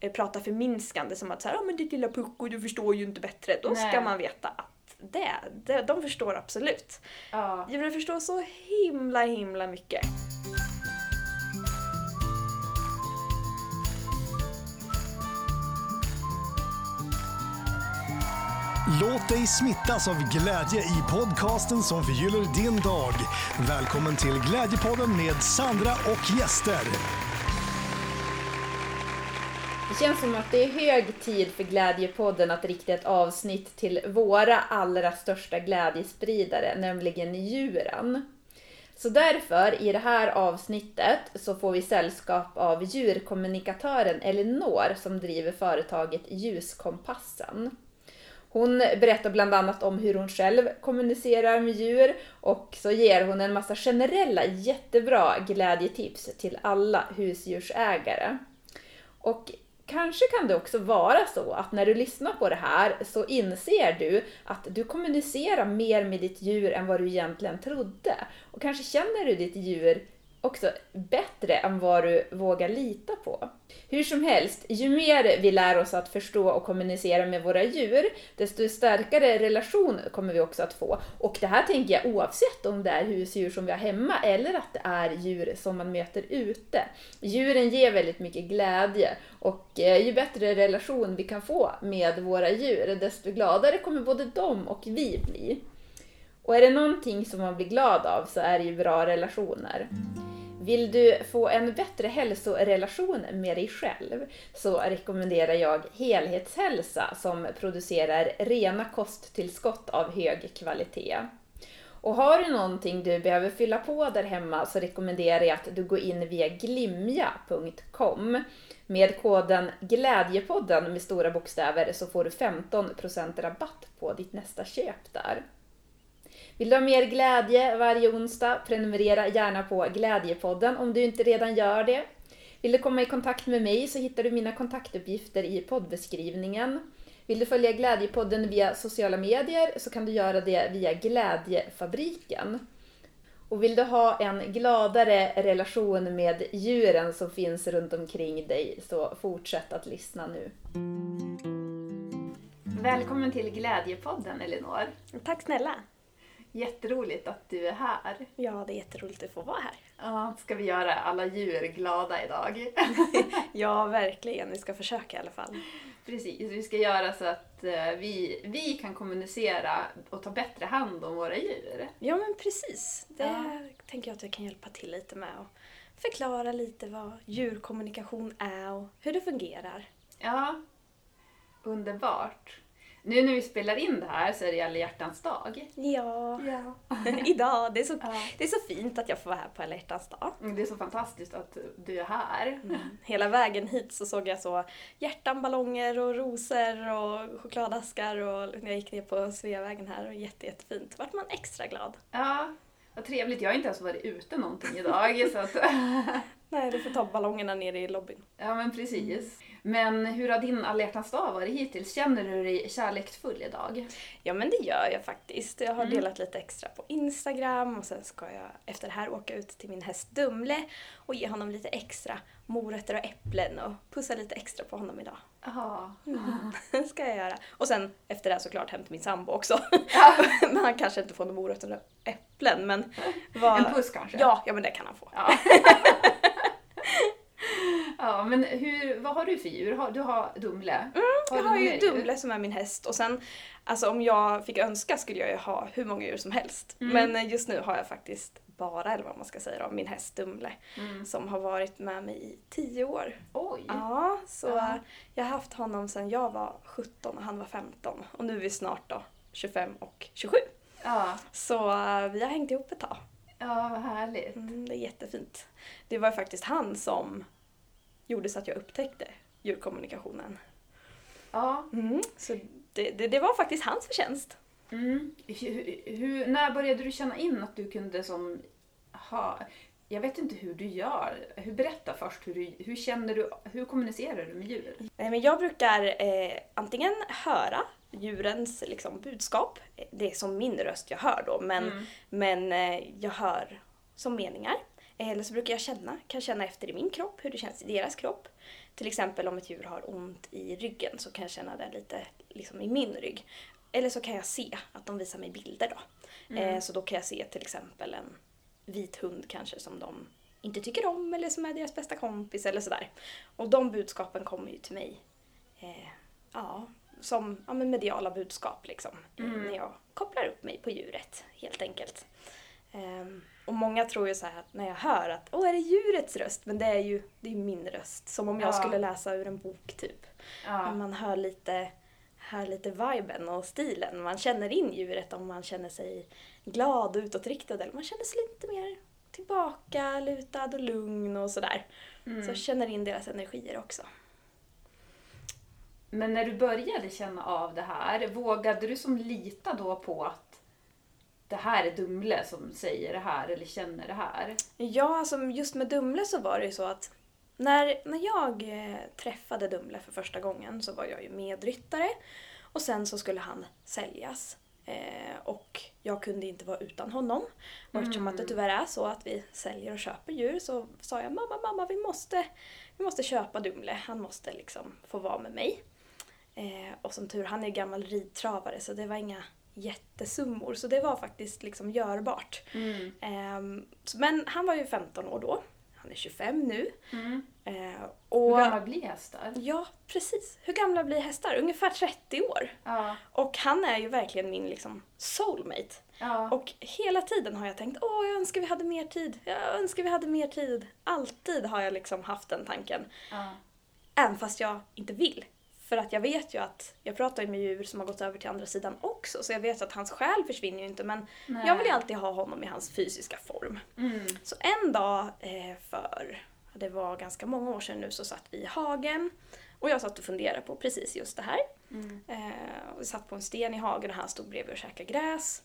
eh, prata förminskande som att så här, oh, men ditt lilla pucko, du förstår ju inte bättre. Då Nej. ska man veta att det, det, de förstår absolut. Ja. Djuren förstår så himla himla mycket. Låt dig smittas av glädje i podcasten som förgyller din dag. Välkommen till Glädjepodden med Sandra och gäster. Det känns som att det är hög tid för Glädjepodden att rikta ett avsnitt till våra allra största glädjespridare, nämligen djuren. Så därför, i det här avsnittet, så får vi sällskap av djurkommunikatören Elinor som driver företaget Ljuskompassen. Hon berättar bland annat om hur hon själv kommunicerar med djur och så ger hon en massa generella jättebra glädjetips till alla husdjursägare. Och kanske kan det också vara så att när du lyssnar på det här så inser du att du kommunicerar mer med ditt djur än vad du egentligen trodde. Och kanske känner du ditt djur också bättre än vad du vågar lita på. Hur som helst, ju mer vi lär oss att förstå och kommunicera med våra djur, desto starkare relation kommer vi också att få. Och det här tänker jag oavsett om det är husdjur som vi har hemma eller att det är djur som man möter ute. Djuren ger väldigt mycket glädje och eh, ju bättre relation vi kan få med våra djur, desto gladare kommer både de och vi bli. Och är det någonting som man blir glad av så är det ju bra relationer. Vill du få en bättre hälsorelation med dig själv så rekommenderar jag Helhetshälsa som producerar rena kosttillskott av hög kvalitet. Och har du någonting du behöver fylla på där hemma så rekommenderar jag att du går in via glimja.com. Med koden Glädjepodden med stora bokstäver så får du 15% rabatt på ditt nästa köp där. Vill du ha mer glädje varje onsdag? Prenumerera gärna på Glädjepodden om du inte redan gör det. Vill du komma i kontakt med mig så hittar du mina kontaktuppgifter i poddbeskrivningen. Vill du följa Glädjepodden via sociala medier så kan du göra det via Glädjefabriken. Och vill du ha en gladare relation med djuren som finns runt omkring dig så fortsätt att lyssna nu. Välkommen till Glädjepodden Elinor. Tack snälla! Jätteroligt att du är här. Ja, det är jätteroligt att få vara här. Ja, ska vi göra alla djur glada idag? Ja, verkligen. Vi ska försöka i alla fall. Precis, vi ska göra så att eh, vi, vi kan kommunicera och ta bättre hand om våra djur. Ja, men precis. Det Ja. tänker jag att jag kan hjälpa till lite med och förklara lite vad djurkommunikation är och hur det fungerar. Ja, underbart. Nu när vi spelar in det här så är det alla hjärtans dag. Ja, Ja. idag. Det är, så, Ja. det är så fint att jag får vara här på alla hjärtans dag. Det är så fantastiskt att du är här. Hela vägen hit så såg jag så hjärtan, ballonger och rosor och chokladaskar och när jag gick ner på Sveavägen här och jätte, jättefint. Vart man extra glad. Ja, vad trevligt. Jag har inte ens varit ute någonting idag. Så att, Nej, du får ta ballongerna nere i lobbyn. ja, men precis. Men hur har din alla dag varit hittills? Känner du dig kärleksfull idag? Ja men det gör jag faktiskt. Jag har Mm. delat lite extra på Instagram och sen ska jag efter det här åka ut till min häst Dumle och ge honom lite extra morötter och äpplen och pussa lite extra på honom idag. Ja. Det ska jag göra. Och sen efter det här såklart hem till min sambo också. men han kanske inte får några morötter och äpplen men... Vad... En puss kanske? Ja, ja men det kan han få. Ja. ja, men hur, vad har du för djur? Har- Du har Dumle? har Mm, Jag du har ju mer djur? Dumle som är min häst och sen, alltså om jag fick önska skulle jag ju ha hur många djur som helst. Mm. Men eh, just nu har jag faktiskt bara, eller vad man ska säga då, min häst Dumle. Mm. Som har varit med mig i tio år. Oj! Ja, så Ja. eh, jag har haft honom sedan jag var 17 och han var 15. Och nu är vi snart då 25 och 27. Ja, Så eh, vi har hängt ihop ett tag. ja vad härligt. Mm, det är jättefint. Det var faktiskt han som gjorde så att jag upptäckte djurkommunikationen. Ja. Mm, så det, det, det var faktiskt hans förtjänst. Mm. Hur, hur, när började du känna in att du kunde som ha... Jag vet inte hur du gör. Hur, berätta först, hur, du, hur känner du, hur kommunicerar du med djur? Nej, men jag brukar eh, antingen höra djurens liksom, budskap. Det är som min röst jag hör då, men, Mm. men eh, jag hör som meningar. Eller så brukar jag känna, kan känna efter i min kropp hur det känns i deras kropp. Till exempel om ett djur har ont i ryggen så kan jag känna det lite liksom i min rygg. Eller så kan jag se att de visar mig bilder då. Eh, så då kan jag se till exempel en vit hund kanske som de inte tycker om eller som är deras bästa kompis eller sådär. Och de budskapen kommer ju till mig eh, ja, som ja, mediala budskap liksom. eh, När jag kopplar upp mig på djuret helt enkelt. Ehm, och många tror ju så här att när jag hör att åh, är det djurets röst? Men det är ju det är min röst. Som om jag Ja. skulle läsa ur en bok typ. Ja. Men man hör lite, hör lite viben och stilen. Man känner in djuret om man känner sig glad och utåtriktad eller man känner sig lite mer tillbaka, lutad och lugn och sådär. Så jag känner in deras energier också. Men när du började känna av det här, vågade du som lita då på att det här är Dumle som säger det här eller känner det här? Ja, alltså just med Dumle så var det ju så att när, när jag eh, träffade Dumle för första gången så var jag ju medryttare och sen så skulle han säljas. Eh, och jag kunde inte vara utan honom. Och eftersom att det tyvärr är så att vi säljer och köper djur så sa jag mamma, mamma vi måste, vi måste köpa Dumle. Han måste liksom få vara med mig. Eh, och som tur, han är gammal ridtravare så det var inga jättesummor. Så det var faktiskt liksom görbart. Ehm, så- men han var ju 15 år då. Han är 25 nu. Eh, Hur och, gamla blir hästar? Ja, precis. Hur gamla blir hästar? Ungefär 30 år. Ja. Och han är ju verkligen min liksom soulmate. ja. Och hela tiden har jag tänkt åh, jag önskar vi hade mer tid. Jag önskar vi hade mer tid. Alltid har jag liksom haft den tanken. ja. Även fast jag inte vill. För att jag vet ju att, jag pratar ju med djur som har gått över till andra sidan också, så jag vet att hans själ försvinner ju inte men Nej. jag vill ju alltid ha honom i hans fysiska form. Mm. Så en dag eh, för, det var ganska många år sedan nu, så satt vi i hagen och jag satt och funderade på precis just det här. Eh, och vi satt på en sten i hagen och han stod bredvid och käkade gräs.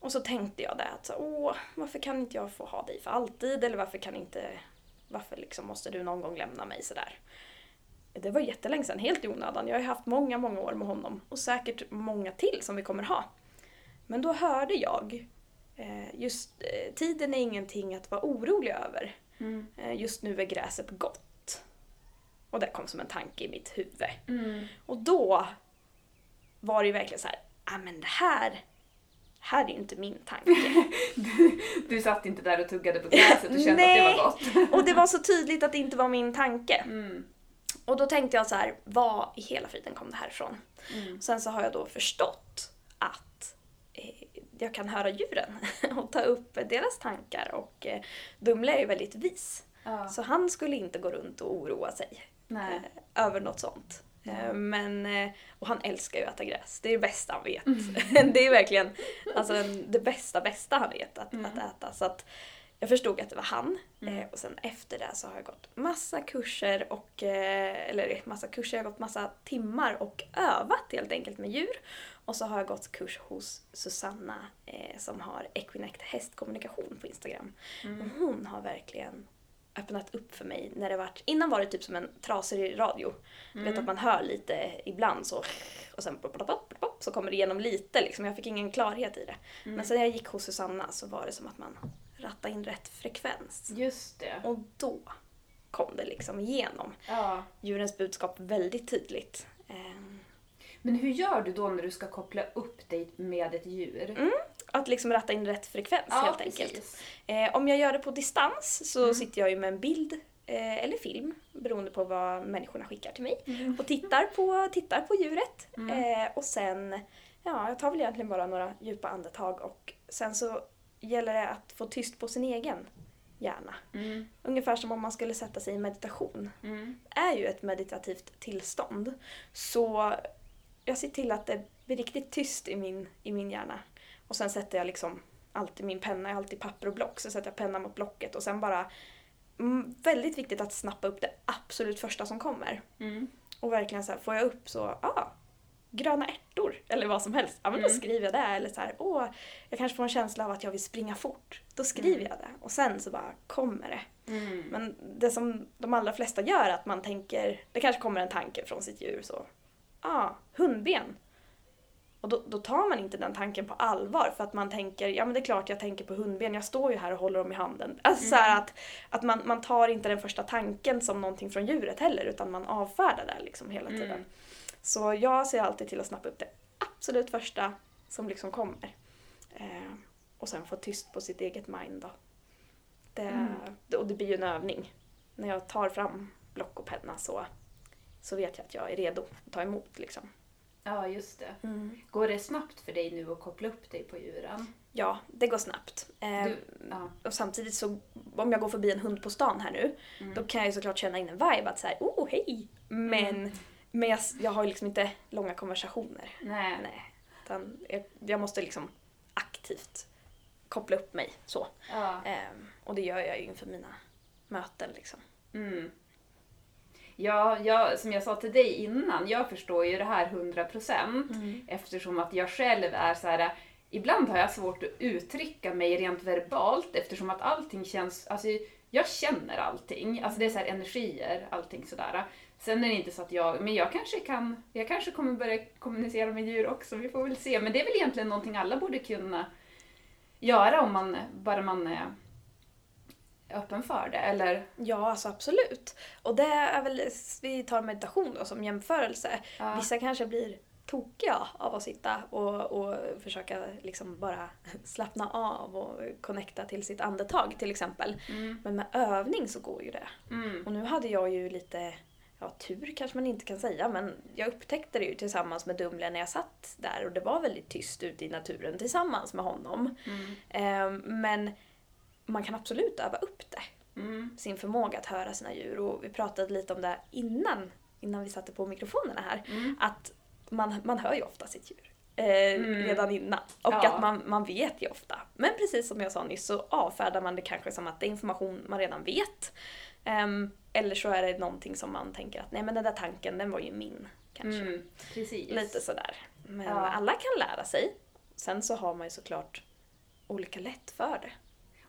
Och så tänkte jag det att åh, varför kan inte jag få ha dig för alltid? Eller varför kan inte, varför liksom måste du någon gång lämna mig sådär? Det var jättelänge sedan, helt i onödan. Jag har ju haft många, många år med honom och säkert många till som vi kommer ha. Men då hörde jag eh, just eh, tiden är ingenting att vara orolig över. Mm. Eh, just nu är gräset gott. Och det kom som en tanke i mitt huvud. Mm. Och då var det ju verkligen så här, ah men det här, här är ju inte min tanke. Du satt inte där och tuggade på gräset och kände att det var gott? och det var så tydligt att det inte var min tanke. Mm. Och då tänkte jag så här, vad i hela friden kom det här ifrån? Mm. Sen så har jag då förstått att eh, jag kan höra djuren och ta upp deras tankar och eh, Dumle är ju väldigt vis. Ja. Så han skulle inte gå runt och oroa sig eh, över något sånt. Eh, Men, eh, och han älskar ju att äta gräs. Det är det bästa han vet. Mm. det är verkligen alltså, det bästa, bästa han vet att, Mm. att äta. Så att jag förstod att det var han. Eh, och sen efter det så har jag gått massa kurser och, eh, eller massa kurser, jag har gått massa timmar och övat helt enkelt med djur. Och så har jag gått kurs hos Susanna eh, som har Equinect hästkommunikation på Instagram. Och hon har verkligen öppnat upp för mig när det varit, innan var det typ som en trasig radio. Du vet att man hör lite ibland så och sen pop, pop, pop, pop, så kommer det igenom lite liksom. Jag fick ingen klarhet i det. Men sen när jag gick hos Susanna så var det som att man rattade in rätt frekvens. Just det. Och då kom det liksom igenom. Ja. Djurens budskap väldigt tydligt. Ehm, Men hur gör du då när du ska koppla upp dig med ett djur? Att liksom ratta in rätt frekvens helt enkelt. precis. Eh, om jag gör det på distans så sitter jag ju med en bild eh, eller film beroende på vad människorna skickar till mig och tittar på, tittar på djuret. Eh, och sen, ja, jag tar väl egentligen bara några djupa andetag och sen så gäller det att få tyst på sin egen hjärna. Mm. Ungefär som om man skulle sätta sig i meditation. Mm. Det är ju ett meditativt tillstånd. Så jag ser till att det blir riktigt tyst i min, i min hjärna. Och sen sätter jag liksom alltid min penna, jag har alltid papper och block, så sätter jag pennan mot blocket och sen bara mm, väldigt viktigt att snappa upp det absolut första som kommer. Mm. Och verkligen så här, får jag upp så, ah, gröna ärtor eller vad som helst, ja men då Mm. skriver jag det. Eller så här, åh, jag kanske får en känsla av att jag vill springa fort. Då skriver jag det. Och sen så bara kommer det. Mm. Men det som de allra flesta gör är att man tänker, det kanske kommer en tanke från sitt djur så, ah, hundben. Och då, då tar man inte den tanken på allvar för att man tänker, ja men det är klart jag tänker på hundben, jag står ju här och håller dem i handen. Alltså så här att, att man, man tar inte den första tanken som någonting från djuret heller utan man avfärdar det liksom hela tiden. Mm. Så jag ser alltid till att snappa upp det absolut första som liksom kommer. Eh, och sen få tyst på sitt eget mind då. Det, Mm. Och det blir ju en övning. När jag tar fram block och penna så, så vet jag att jag är redo att ta emot liksom. Ja, just det. Går det snabbt för dig nu att koppla upp dig på djuren? Ja, det går snabbt. Eh, Du, ja. Och samtidigt så, om jag går förbi en hund på stan här nu, Mm. då kan jag ju såklart känna in en vibe att såhär, oh hej! Men, Mm. Men jag, jag har liksom inte långa konversationer. Nej. Nej. Utan jag, jag måste liksom aktivt koppla upp mig så. Ja. Ehm, och det gör jag ju inför mina möten liksom. Mm. Ja, jag, som jag sa till dig innan, jag förstår ju det här 100% eftersom att jag själv är så här. Ibland har jag svårt att uttrycka mig rent verbalt eftersom att allting känns, alltså jag känner allting, alltså det är så här energier, allting sådär. Sen är det inte så att jag, men jag kanske kan, jag kanske kommer börja kommunicera med djur också, vi får väl se. Men det är väl egentligen någonting alla borde kunna göra om man, bara man är öppen för det, eller? Ja, alltså absolut. Och det är väl, vi tar meditation då som jämförelse. Ja. Vissa kanske blir tokiga av att sitta och, och försöka liksom bara slappna av och connecta till sitt andetag till exempel. Mm. Men med övning så går ju det. Mm. Och nu hade jag ju lite, ja tur kanske man inte kan säga, men jag upptäckte det ju tillsammans med Dumle när jag satt där och det var väldigt tyst ute i naturen tillsammans med honom. Mm. Ehm, men man kan absolut öva upp det, Mm. sin förmåga att höra sina djur. Och vi pratade lite om det innan, innan vi satte på mikrofonerna här, Mm. att man, man hör ju ofta sitt djur. Eh, Mm. redan innan. Och Ja. att man, man vet ju ofta. Men precis som jag sa nyss så avfärdar man det kanske som att det är information man redan vet. Ehm, eller så är det någonting som man tänker att nej men den där tanken den var ju min. Kanske. Mm. Precis. Lite sådär. Men Ja. alla kan lära sig. Sen så har man ju såklart olika lätt för det.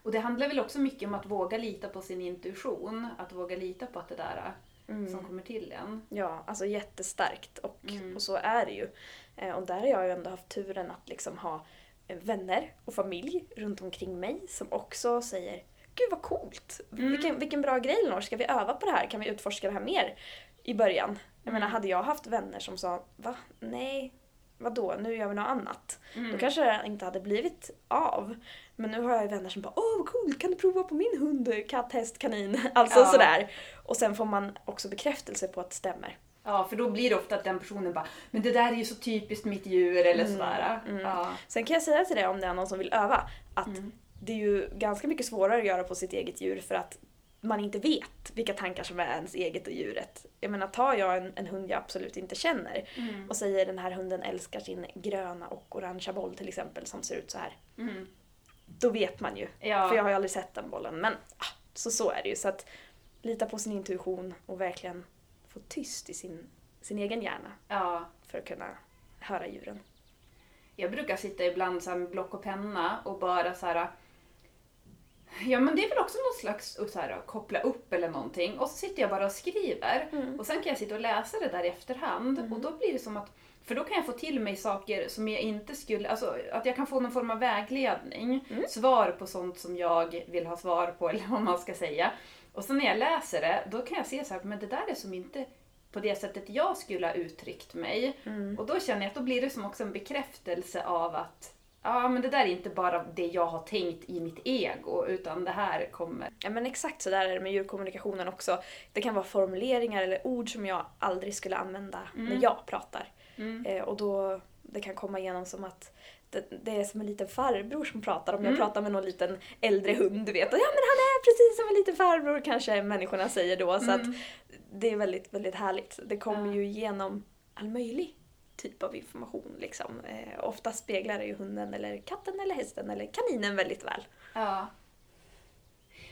Och det handlar väl också mycket om att våga lita på sin intuition, att vååga lita på att det där som kommer till en. Ja, alltså jättestarkt och, Mm. och så är det ju. Eh, och där har jag ju ändå haft turen att liksom ha eh, vänner och familj runt omkring mig som också säger Gud vad coolt! Mm. Vilken, vilken bra grej Elinor, ska vi öva på det här? Kan vi utforska det här mer? I början. Jag Mm. menar, hade jag haft vänner som sa Va? Nej, vadå? Nu gör vi något annat. Mm. Då kanske det inte hade blivit av. Men nu har jag vänner som bara Åh vad coolt, kan du prova på min hund? Katt, häst, kanin. Alltså Ja. sådär. Och sen får man också bekräftelse på att det stämmer. Ja, för då blir det ofta att den personen bara “men det där är ju så typiskt mitt djur” eller sådär. mm. Ja. Sen kan jag säga till dig om det är någon som vill öva att Mm. Det är ju ganska mycket svårare att göra på sitt eget djur för att man inte vet vilka tankar som är ens eget och djuret. Jag menar, tar jag en, en hund jag absolut inte känner Mm. och säger den här hunden älskar sin gröna och orangea boll till exempel som ser ut så här. Mm. Då vet man ju. Ja. För jag har ju aldrig sett den bollen. Men ah, så, så är det ju. Så att lita på sin intuition och verkligen få tyst i sin, sin egen hjärna ja. för att kunna höra djuren. Jag brukar sitta ibland så med block och penna och bara så här. Ja men det är väl också någon slags att så här, koppla upp eller någonting och så sitter jag bara och skriver Mm. och sen kan jag sitta och läsa det där i efterhand och då blir det som att för då kan jag få till mig saker som jag inte skulle, alltså att jag kan få någon form av vägledning, Mm. svar på sånt som jag vill ha svar på eller vad man ska säga. Och sen när jag läser det, då kan jag se så här, men det där är som inte på det sättet jag skulle ha uttryckt mig. Mm. Och då känner jag att då blir det som också en bekräftelse av att ja, men det där är inte bara det jag har tänkt i mitt ego, utan det här kommer... Ja men exakt så där är det med djurkommunikationen också. Det kan vara formuleringar eller ord som jag aldrig skulle använda när jag pratar. Mm. Eh, och då det kan komma igenom som att det, det är som en liten farbror som pratar. Om jag Mm. pratar med någon liten äldre hund, du vet. Ja men han är precis som en liten farbror kanske människorna säger då. Så att Mm. det är väldigt, väldigt härligt. Det kommer ju igenom all möjlig typ av information liksom. Eh, ofta speglar det ju hunden eller katten eller hästen eller kaninen väldigt väl. Ja.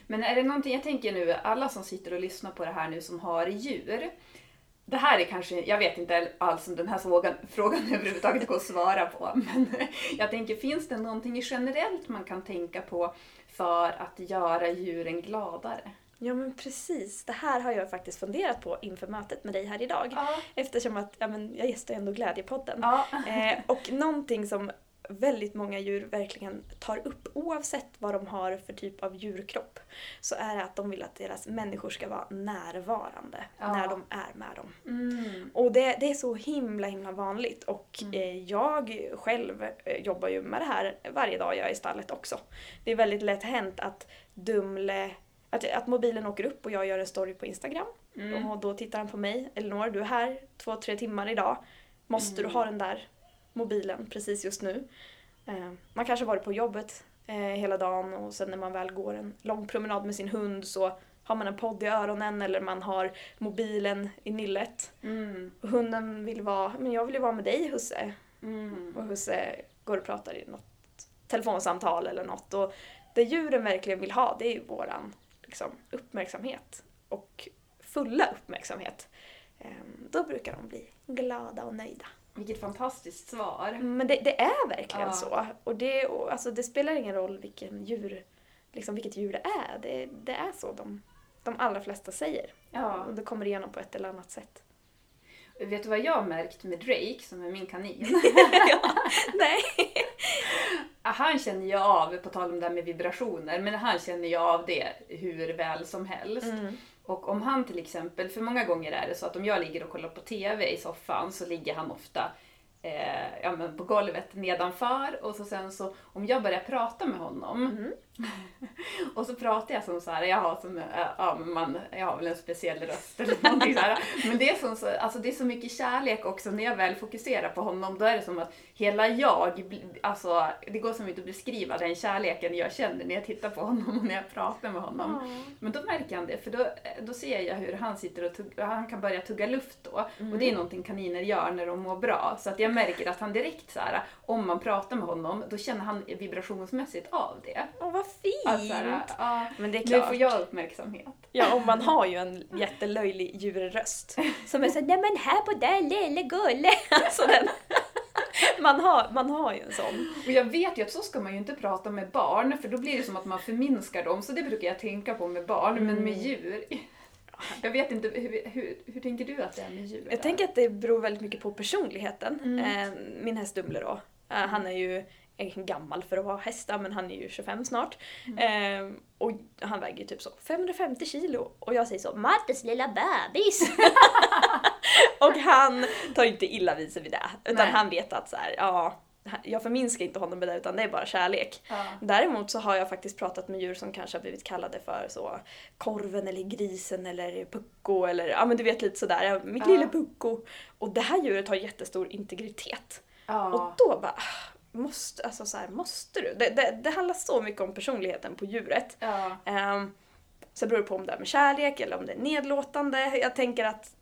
Men är det någonting, jag tänker nu, alla som sitter och lyssnar på det här nu som har djur. Det här är kanske, jag vet inte alls om den här frågan, frågan överhuvudtaget går att svara på. Men jag tänker, finns det någonting generellt man kan tänka på för att göra djuren gladare? Ja men precis, det här har jag faktiskt funderat på inför mötet med dig här idag. Ja. Eftersom att ja, men jag gästar ändå Glädjepodden. Ja. Eh, och någonting som väldigt många djur verkligen tar upp oavsett vad de har för typ av djurkropp så är det att de vill att deras människor ska vara närvarande Ja. när de är med dem. Mm. Och det, det är så himla himla vanligt och Mm. eh, jag själv eh, jobbar ju med det här varje dag jag är i stallet också. Det är väldigt lätt hänt att Dumle, att, att mobilen åker upp och jag gör en story på Instagram Mm. och då tittar han på mig. Elinor, du är här två, tre timmar idag. Måste Mm. du ha den där mobilen precis just nu? Eh, man kanske har varit på jobbet eh, hela dagen och sen när man väl går en lång promenad med sin hund så har man en podd i öronen eller man har mobilen i nyllet. Mm. Och hunden vill vara, men jag vill ju vara med dig husse. Mm. Och husse går och pratar i något telefonsamtal eller något. Och det djuren verkligen vill ha det är ju våran liksom, uppmärksamhet. Och fulla uppmärksamhet. Ehm, Då brukar de bli glada och nöjda. Vilket fantastiskt svar. Men det, det är verkligen Ja. så. Och det, och, alltså, det spelar ingen roll vilken djur, liksom, vilket djur det är. Det, det är så de, de allra flesta säger. Ja. Och det kommer igenom på ett eller annat sätt. Vet du vad jag har märkt med Drake, som är min kanin? Nej. Han känner ju av, på tal om det här med vibrationer, men han känner ju av det hur väl som helst. Mm. Och om han till exempel, för många gånger är det så att om jag ligger och kollar på TV i soffan så ligger han ofta eh, ja, men på golvet nedanför och så sen så om jag börjar prata med honom Mm. och så pratar jag som så här, jag har, som, eh, ja, man, jag har väl en speciell röst eller någonting så här. Men det är, som så, alltså det är så mycket kärlek också när jag väl fokuserar på honom. Då är det som att hela jag, alltså det går som inte att beskriva den kärleken jag känner när jag tittar på honom och när jag pratar med honom. Men då märker han det, för då, då ser jag hur han sitter och tugg, han kan börja tugga luft då. Och det är någonting kaniner gör när de mår bra. Så att jag märker att han direkt så här, om man pratar med honom, då känner han vibrationsmässigt av det. Åh, vad fint! Att så här, ja, Men det är nu klart. får jag uppmärksamhet. Ja, och man har ju en jättelöjlig djurröst. Som är såhär, nej men här på där lille gulle. Alltså den. Man har, man har ju en sån. Och jag vet ju att så ska man ju inte prata med barn, för då blir det som att man förminskar dem. Så det brukar jag tänka på med barn, men med Mm. djur. Jag vet inte, hur, hur, hur tänker du att det är med djur? Jag tänker att det beror väldigt mycket på personligheten. Mm. Eh, Min häst Dumle då, eh, han är ju är gammal för att vara hästar men han är ju 25 snart. Mm. Eh, och han väger typ så 550 kilo. Och jag säger så Mattes lilla bebis! och han tar inte illa vid sig vid det. Utan Nej. han vet att så här, ja, jag förminskar inte honom med det utan det är bara kärlek. Ja. Däremot så har jag faktiskt pratat med djur som kanske har blivit kallade för så korven eller grisen eller pucko eller ja men du vet lite sådär, mitt Ja. lilla pucko. Och det här djuret har jättestor integritet. Ja. Och då bara, ah, måste, alltså så här, måste du? Det, det, det handlar så mycket om personligheten på djuret. ja. Um, sen beror det på om det är med kärlek eller om det är nedlåtande. Jag tänker att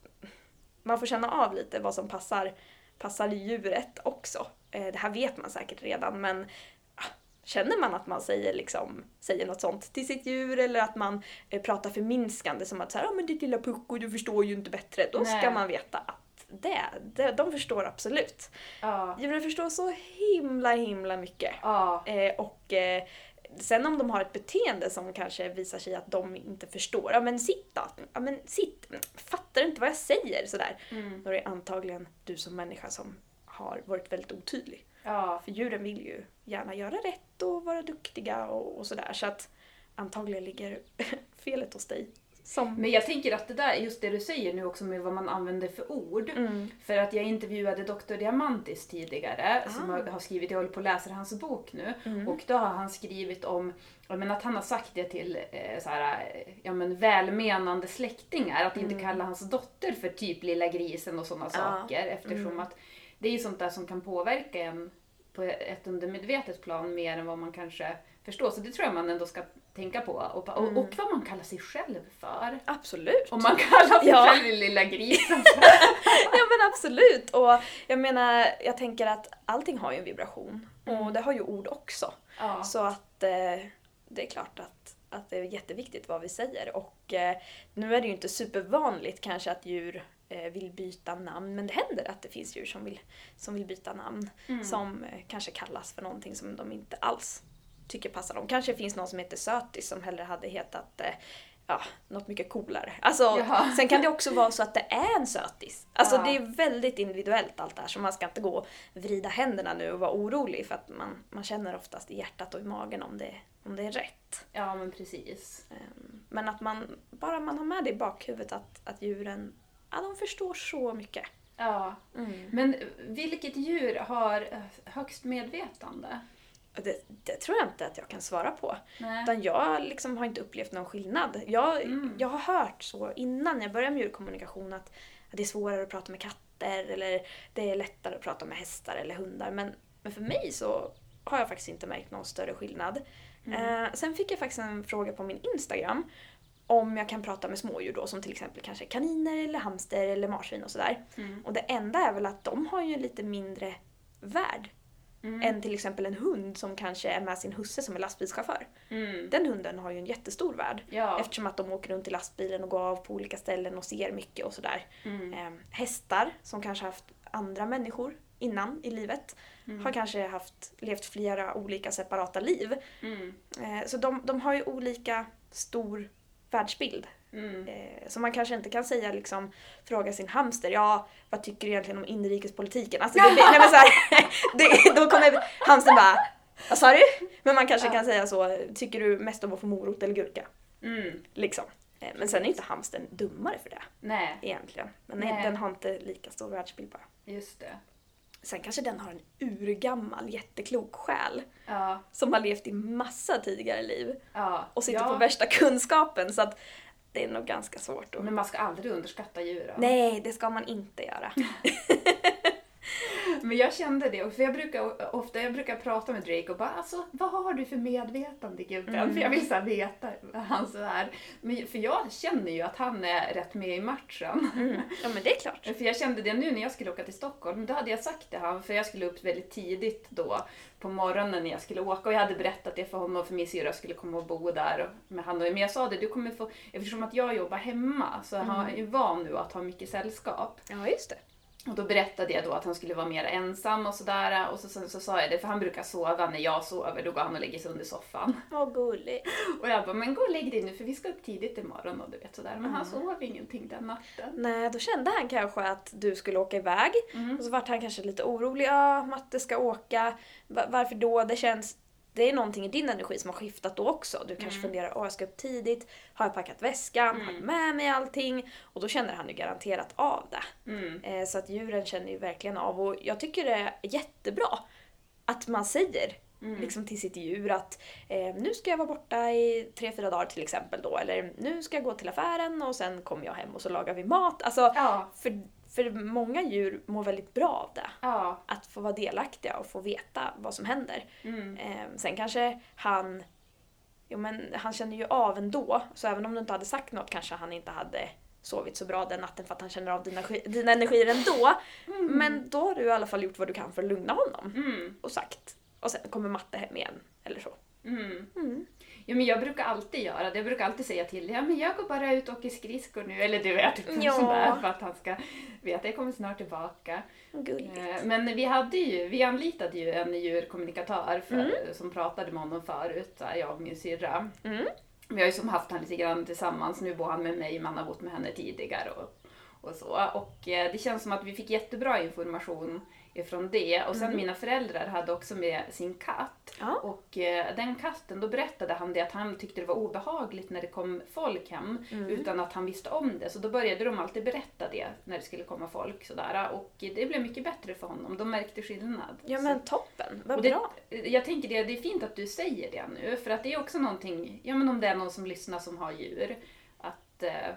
man får känna av lite vad som passar, passar djuret också. Eh, det här vet man säkert redan men ah, känner man att man säger, liksom, säger något sånt till sitt djur eller att man eh, pratar förminskande som att så här, ah, men ditt lilla pucko, du förstår ju inte bättre. Då ska Nej. man veta att det, det, de förstår absolut. Ja. Djuren förstår så himla himla mycket. Ja. Eh, och eh, sen om de har ett beteende som kanske visar sig att de inte förstår. Ja men sitt då! Ja men sitt! Fattar du inte vad jag säger? Sådär. Mm. Då är det antagligen du som människa som har varit väldigt otydlig. Ja. För djuren vill ju gärna göra rätt och vara duktiga och, och sådär. Så att antagligen ligger felet hos dig. Som... Men jag tänker att det där, just det du säger nu också med vad man använder för ord. Mm. För att jag intervjuade Dr. Diamantis tidigare, som Ah. har har skrivit, jag håller på att läsa hans bok nu. Mm. Och då har han skrivit om men att han har sagt det till eh, så här, eh, ja, men välmenande släktingar, att inte Mm. kalla hans dotter för typ lilla grisen och sådana Ja. saker. Eftersom Mm. att det är sånt där som kan påverka en på ett undermedvetet plan mer än vad man kanske förstår. Så det tror jag man ändå ska tänka på. Och, och, Mm. och vad man kallar sig själv för. Absolut! Om man kallar sig Ja. själv lilla grisen. ja men absolut! Och jag menar, jag tänker att allting har ju en vibration. Och Mm. det har ju ord också. ja. Så att eh, det är klart att, att det är jätteviktigt vad vi säger. Och eh, nu är det ju inte supervanligt kanske att djur eh, vill byta namn, men det händer att det finns djur som vill, som vill byta namn. Mm. Som eh, kanske kallas för någonting som de inte alls tycker passar dem. Kanske finns någon som heter Sötis som hellre hade hetat eh, ja, något mycket coolare. Alltså, Jaha. sen kan det också vara så att det är en sötis. Alltså Ja. det är väldigt individuellt allt det här så man ska inte gå och vrida händerna nu och vara orolig för att man, man känner oftast i hjärtat och i magen om det, om det är rätt. Ja, men precis. Ehm, Men att man, bara man har med det i bakhuvudet att, att djuren, ja de förstår så mycket. Ja. Men vilket djur har högst medvetande? Det, det tror jag inte att jag kan svara på. Nej. Utan jag liksom har inte upplevt någon skillnad. Jag, Mm. jag har hört så innan jag började med djurkommunikation att, att det är svårare att prata med katter eller det är lättare att prata med hästar eller hundar. Men, men för mig så har jag faktiskt inte märkt någon större skillnad. Mm. Eh, sen fick jag faktiskt en fråga på min Instagram om jag kan prata med smådjur då som till exempel kanske kaniner eller hamster eller marsvin och sådär. Mm. Och det enda är väl att de har ju en lite mindre värld Mm. än till exempel en hund som kanske är med sin husse som är lastbilschaufför. Mm. Den hunden har ju en jättestor värld. Ja. Eftersom att de åker runt i lastbilen och går av på olika ställen och ser mycket och sådär. Mm. Eh, hästar som kanske haft andra människor innan i livet Mm. har kanske haft, levt flera olika separata liv. Eh, så de, de har ju olika stor världsbild. Mm. Eh, så man kanske inte kan säga liksom, fråga sin hamster, ja vad tycker du egentligen om inrikespolitiken? Alltså, det, nej, men så här, det, då kommer hamstern bara, vad sa du? Men man kanske Ja. kan säga så, tycker du mest om att få morot eller gurka? Mm. Liksom. Eh, Men sen är inte hamstern dummare för det Nej, egentligen. Men Nej. den har inte lika stor världsbild bara. just det. Sen kanske den har en urgammal jätteklok själ Ja. som har levt i massa tidigare liv ja. och sitter ja. på värsta kunskapen så att det är nog ganska svårt att... Men man ska aldrig underskatta djuren. Nej, det ska man inte göra. Men jag kände det, för jag brukar ofta jag brukar prata med Drake och bara alltså, vad har du för medvetande gubben? Mm. För jag vill så här veta vad han så här. Men, för jag känner ju att han är rätt med i matchen. Mm. Ja men det är klart. För jag kände det nu när jag skulle åka till Stockholm, då hade jag sagt det han, för jag skulle upp väldigt tidigt då på morgonen när jag skulle åka och jag hade berättat det för honom för min syrra skulle komma och bo där och- med han och men jag sa det, du kommer få, eftersom att jag jobbar hemma så han är van nu att ha mycket sällskap. Ja just det. Och då berättade jag då att han skulle vara mer ensam och sådär. Och så, sen så sa jag det, för han brukar sova när jag sover. Då går han och lägger sig under soffan. Vad gulligt. Och jag bara, men gå och lägg dig nu för vi ska upp tidigt imorgon och du vet sådär. Men han sov ingenting den natten. Nej, då kände han kanske att du skulle åka iväg. Och så vart han kanske lite orolig. Ja, Matte ska åka. Va- varför då? Det känns... Det är någonting i din energi som har skiftat då också. Du kanske funderar, åh jag ska upp tidigt. Har jag packat väskan? Har jag med mig allting? Och då känner han ju garanterat av det. Mm. Eh, Så att djuren känner ju verkligen av. Och jag tycker det är jättebra att man säger liksom till sitt djur att eh, nu ska jag vara borta i tre, fyra dagar till exempel då. Eller nu ska jag gå till affären och sen kommer jag hem och så lagar vi mat. Alltså, Ja, för, för många djur mår väldigt bra av det. ja. Att få vara delaktiga och få veta vad som händer. Mm. Eh, sen kanske han, jo men han känner ju av ändå. Så även om du inte hade sagt något kanske han inte hade sovit så bra den natten för att han känner av dina, dina energier ändå. Men då har du i alla fall gjort vad du kan för att lugna honom. Mm. Och sagt. Och sen kommer matte hem igen. Eller så. Mm. Ja, men jag brukar alltid göra det. Jag brukar alltid säga till ja men jag går bara ut och åker skridskor nu. Eller du vet, typ Ja. sånt där. För att han ska veta jag kommer snart tillbaka. Gulligt. Eh, Men vi, hade ju, vi anlitade ju en djurkommunikatör för, Mm. som pratade med honom förut, så här, jag och min syrra. Mm. Vi har ju som haft han lite grann tillsammans, nu bor han med mig, man har bott med henne tidigare och, och så. Och eh, det känns som att vi fick jättebra information ifrån det. Och sen Mm. mina föräldrar hade också med sin katt. Ja. Och eh, den katten, då berättade han det att han tyckte det var obehagligt när det kom folk hem Mm. utan att han visste om det. Så då började de alltid berätta det när det skulle komma folk. Sådär. Och det blev mycket bättre för honom. De märkte skillnad. Ja Så- men toppen. Vad det, bra. Jag tänker det, det är fint att du säger det nu, för att det är också någonting, ja men om det är någon som lyssnar som har djur, att, eh,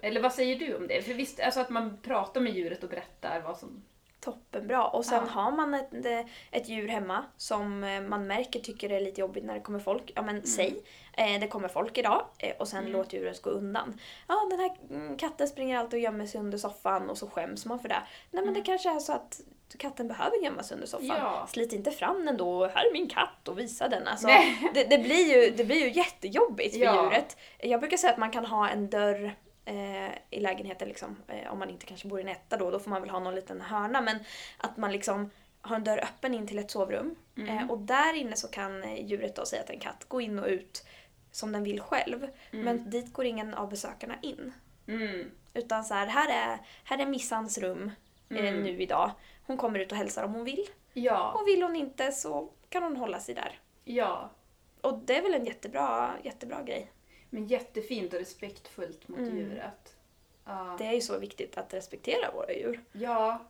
eller vad säger du om det? För visst, alltså att man pratar med djuret och berättar vad som... Toppenbra. Och sen Ja. har man ett, ett djur hemma som eh, man märker tycker det är lite jobbigt när det kommer folk. Ja Mm. men säg, eh, det kommer folk idag eh, och sen låt djuret gå undan. Ja den här mm, katten springer alltid och gömmer sig under soffan och så skäms man för det. Nej men det kanske är så att katten behöver gömma sig under soffan. Mm. Ja. Slit inte fram den då, här är min katt och visa den. Alltså, det, det, blir ju, det blir ju jättejobbigt för Ja. djuret. Jag brukar säga att man kan ha en dörr eh, i lägenheten liksom, eh, om man inte kanske bor i en etta då, då får man väl ha någon liten hörna men att man liksom har en dörr öppen in till ett sovrum Mm. eh, och där inne så kan eh, djuret då säga att en katt gå in och ut som den vill själv. Men dit går ingen av besökarna in. Mm. Utan så här, här är, här är Missans rum eh, Mm. nu idag. Hon kommer ut och hälsar om hon vill. Ja. Och vill hon inte så kan hon hålla sig där. Ja. Och det är väl en jättebra, jättebra grej. Men jättefint och respektfullt mot Mm. djuret. Ja. Det är ju så viktigt att respektera våra djur. Ja.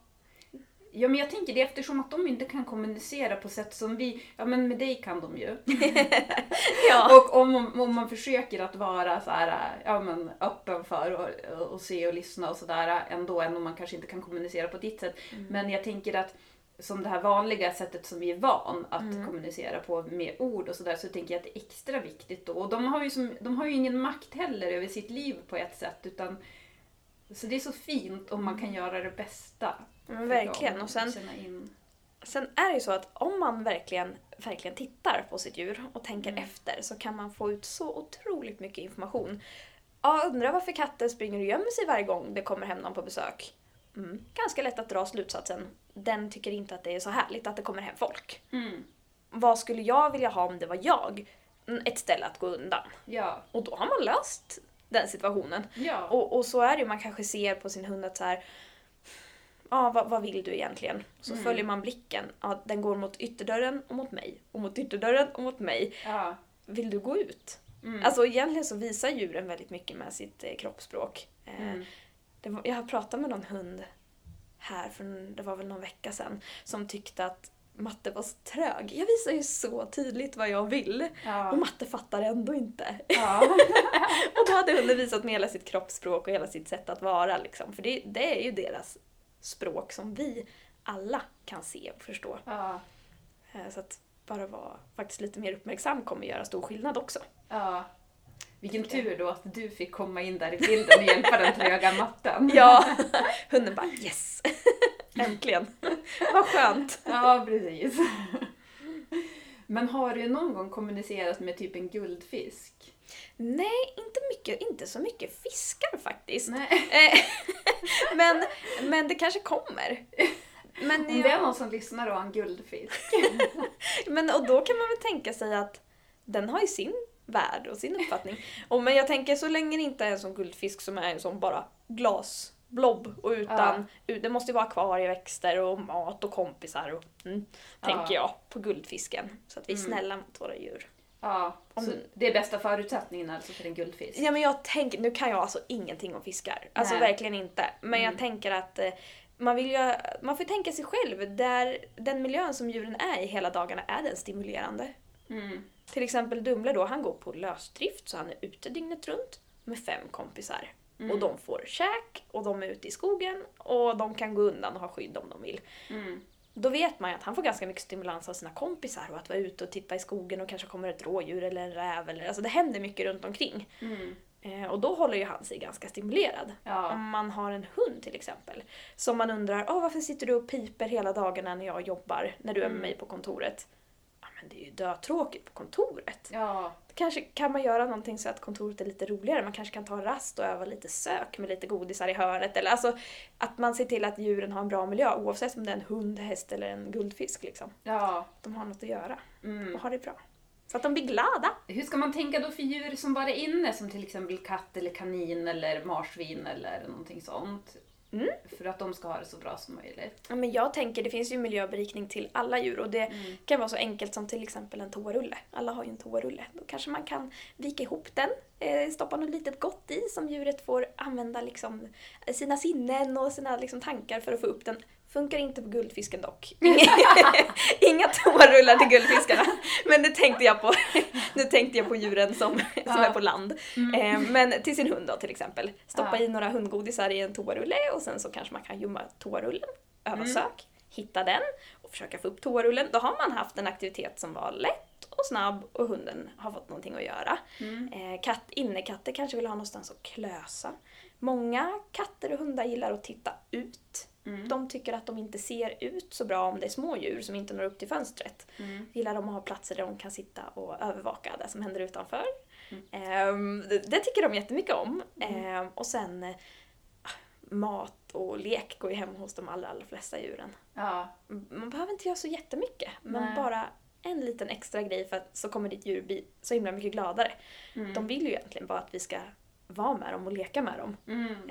Ja, men jag tänker det eftersom att de inte kan kommunicera på sätt som vi... Ja, men med dig kan de ju. Ja. Och om, om man försöker att vara så här, ja, men öppen för och, och se och lyssna och sådär ändå, även om man kanske inte kan kommunicera på ditt sätt. Men jag tänker att som det här vanliga sättet som vi är van att kommunicera på med ord och sådär så tänker jag att det är extra viktigt då. Och de har, ju som, de har ju ingen makt heller över sitt liv på ett sätt utan så det är så fint om man kan göra det bästa. För verkligen. Och sen, sen är det ju så att om man verkligen, verkligen tittar på sitt djur och tänker efter så kan man få ut så otroligt mycket information. Ja, undrar varför katter springer och gömmer sig varje gång det kommer hem någon på besök. Mm. Ganska lätt att dra slutsatsen. Den tycker inte att det är så härligt att det kommer hem folk. Mm. Vad skulle jag vilja ha om det var jag? Mm, Ett ställe att gå undan. Ja. Och då har man löst den situationen. Ja. Och, och så är det ju, man kanske ser på sin hund att så här, ja vad, vad vill du egentligen? Så Mm. följer man blicken, ja den går mot ytterdörren och mot mig. Och mot ytterdörren och mot mig. ja. Vill du gå ut? Mm. Alltså egentligen så visar djuren väldigt mycket med sitt eh, kroppsspråk. Eh, Mm. Var, jag har pratat med någon hund här för det var väl någon vecka sedan som tyckte att matte var så trög. Jag visar ju så tydligt vad jag vill. Ja. Och matte fattar ändå inte. Ja. Och då hade hunden visat med hela sitt kroppsspråk och hela sitt sätt att vara. Liksom. För det, det är ju deras språk som vi alla kan se och förstå. ja. Eh, Så att bara vara faktiskt lite mer uppmärksam kommer göra stor skillnad också. Ja. Vilken tur då att du fick komma in där i bilden och hjälpa den tröga matten. Ja, hunden bara yes! Äntligen! Vad skönt! Ja, precis. Men har du någon gång kommunicerat med typ en guldfisk? Nej, inte, mycket, inte så mycket fiskar faktiskt. Nej. Eh, men, men det kanske kommer. Men, Om det är någon som lyssnar och har en guldfisk. men och då kan man väl tänka sig att den har ju sin värld och sin uppfattning. Och, men jag tänker så länge det inte är en sån guldfisk som är en sån bara glasblob och utan, ut- det måste ju vara akvarieväxter och mat och kompisar och mm, tänker jag på guldfisken. Så att vi är Mm. snälla mot våra djur. Ja, Om- så det är bästa förutsättningen alltså för en guldfisk? Ja men jag tänker, nu kan jag alltså ingenting om fiskar. Alltså Nej. verkligen inte. Men jag Mm. tänker att eh, man, vill ju, man får tänka sig själv, där den miljön som djuren är i hela dagarna, är den stimulerande? Mm. Till exempel Dumle då, han går på lösdrift så han är ute dygnet runt med fem kompisar. Mm. Och de får käk och de är ute i skogen och de kan gå undan och ha skydd om de vill. Mm. Då vet man ju att han får ganska mycket stimulans av sina kompisar och att vara ute och titta i skogen och kanske kommer ett rådjur eller en räv. Eller, alltså det händer mycket runt omkring. Mm. Eh, och då håller ju han sig ganska stimulerad. Ja. Om man har en hund till exempel. Som man undrar, Åh, varför sitter du och piper hela dagarna när jag jobbar, när du är med Mm. mig på kontoret? Men det är ju dötråkigt på kontoret. Ja. Kanske kan man göra någonting så att kontoret är lite roligare. Man kanske kan ta en rast och öva lite sök med lite godisar i hörnet. Eller alltså att man ser till att djuren har en bra miljö oavsett om det är en hund, häst eller en guldfisk. Liksom. Ja. De har något att göra Mm. och har det bra. Så att de blir glada. Hur ska man tänka då för djur som bara är inne, som till exempel katt eller kanin eller marsvin eller någonting sånt? Mm. För att de ska ha det så bra som möjligt. Ja, men jag tänker, det finns ju miljöberikning till alla djur och det Mm. kan vara så enkelt som till exempel en toarulle. Alla har ju en toarulle. Då kanske man kan vika ihop den, eh, stoppa något litet gott i som djuret får använda liksom sina sinnen och sina liksom tankar för att få upp den. Funkar inte på guldfisken dock. Inga toarullar till guldfiskarna. Men nu tänkte jag på, nu tänkte jag på djuren som, som är på land. Eh, men till sin hund då till exempel. Stoppa Ja. i några hundgodisar i en toarulle och sen så kanske man kan gömma toarullen, Mm. sök, hitta den och försöka få upp toarullen. Då har man haft en aktivitet som var lätt och snabb och hunden har fått någonting att göra. Mm. Eh, katt, innekatter kanske vill ha någonstans att klösa. Många katter och hundar gillar att titta ut. Mm. De tycker att de inte ser ut så bra om det är små djur som inte når upp till fönstret. Mm. Gillar de att ha platser där de kan sitta och övervaka det som händer utanför. Mm. Ehm, det, det tycker de jättemycket om. Ehm, och sen eh, mat och lek går ju hem hos de allra, allra flesta djuren. Ja. Man behöver inte göra så jättemycket, men Nej. bara en liten extra grej för att så kommer ditt djur bli så himla mycket gladare. Mm. De vill ju egentligen bara att vi ska vara med dem och leka med dem. Mm.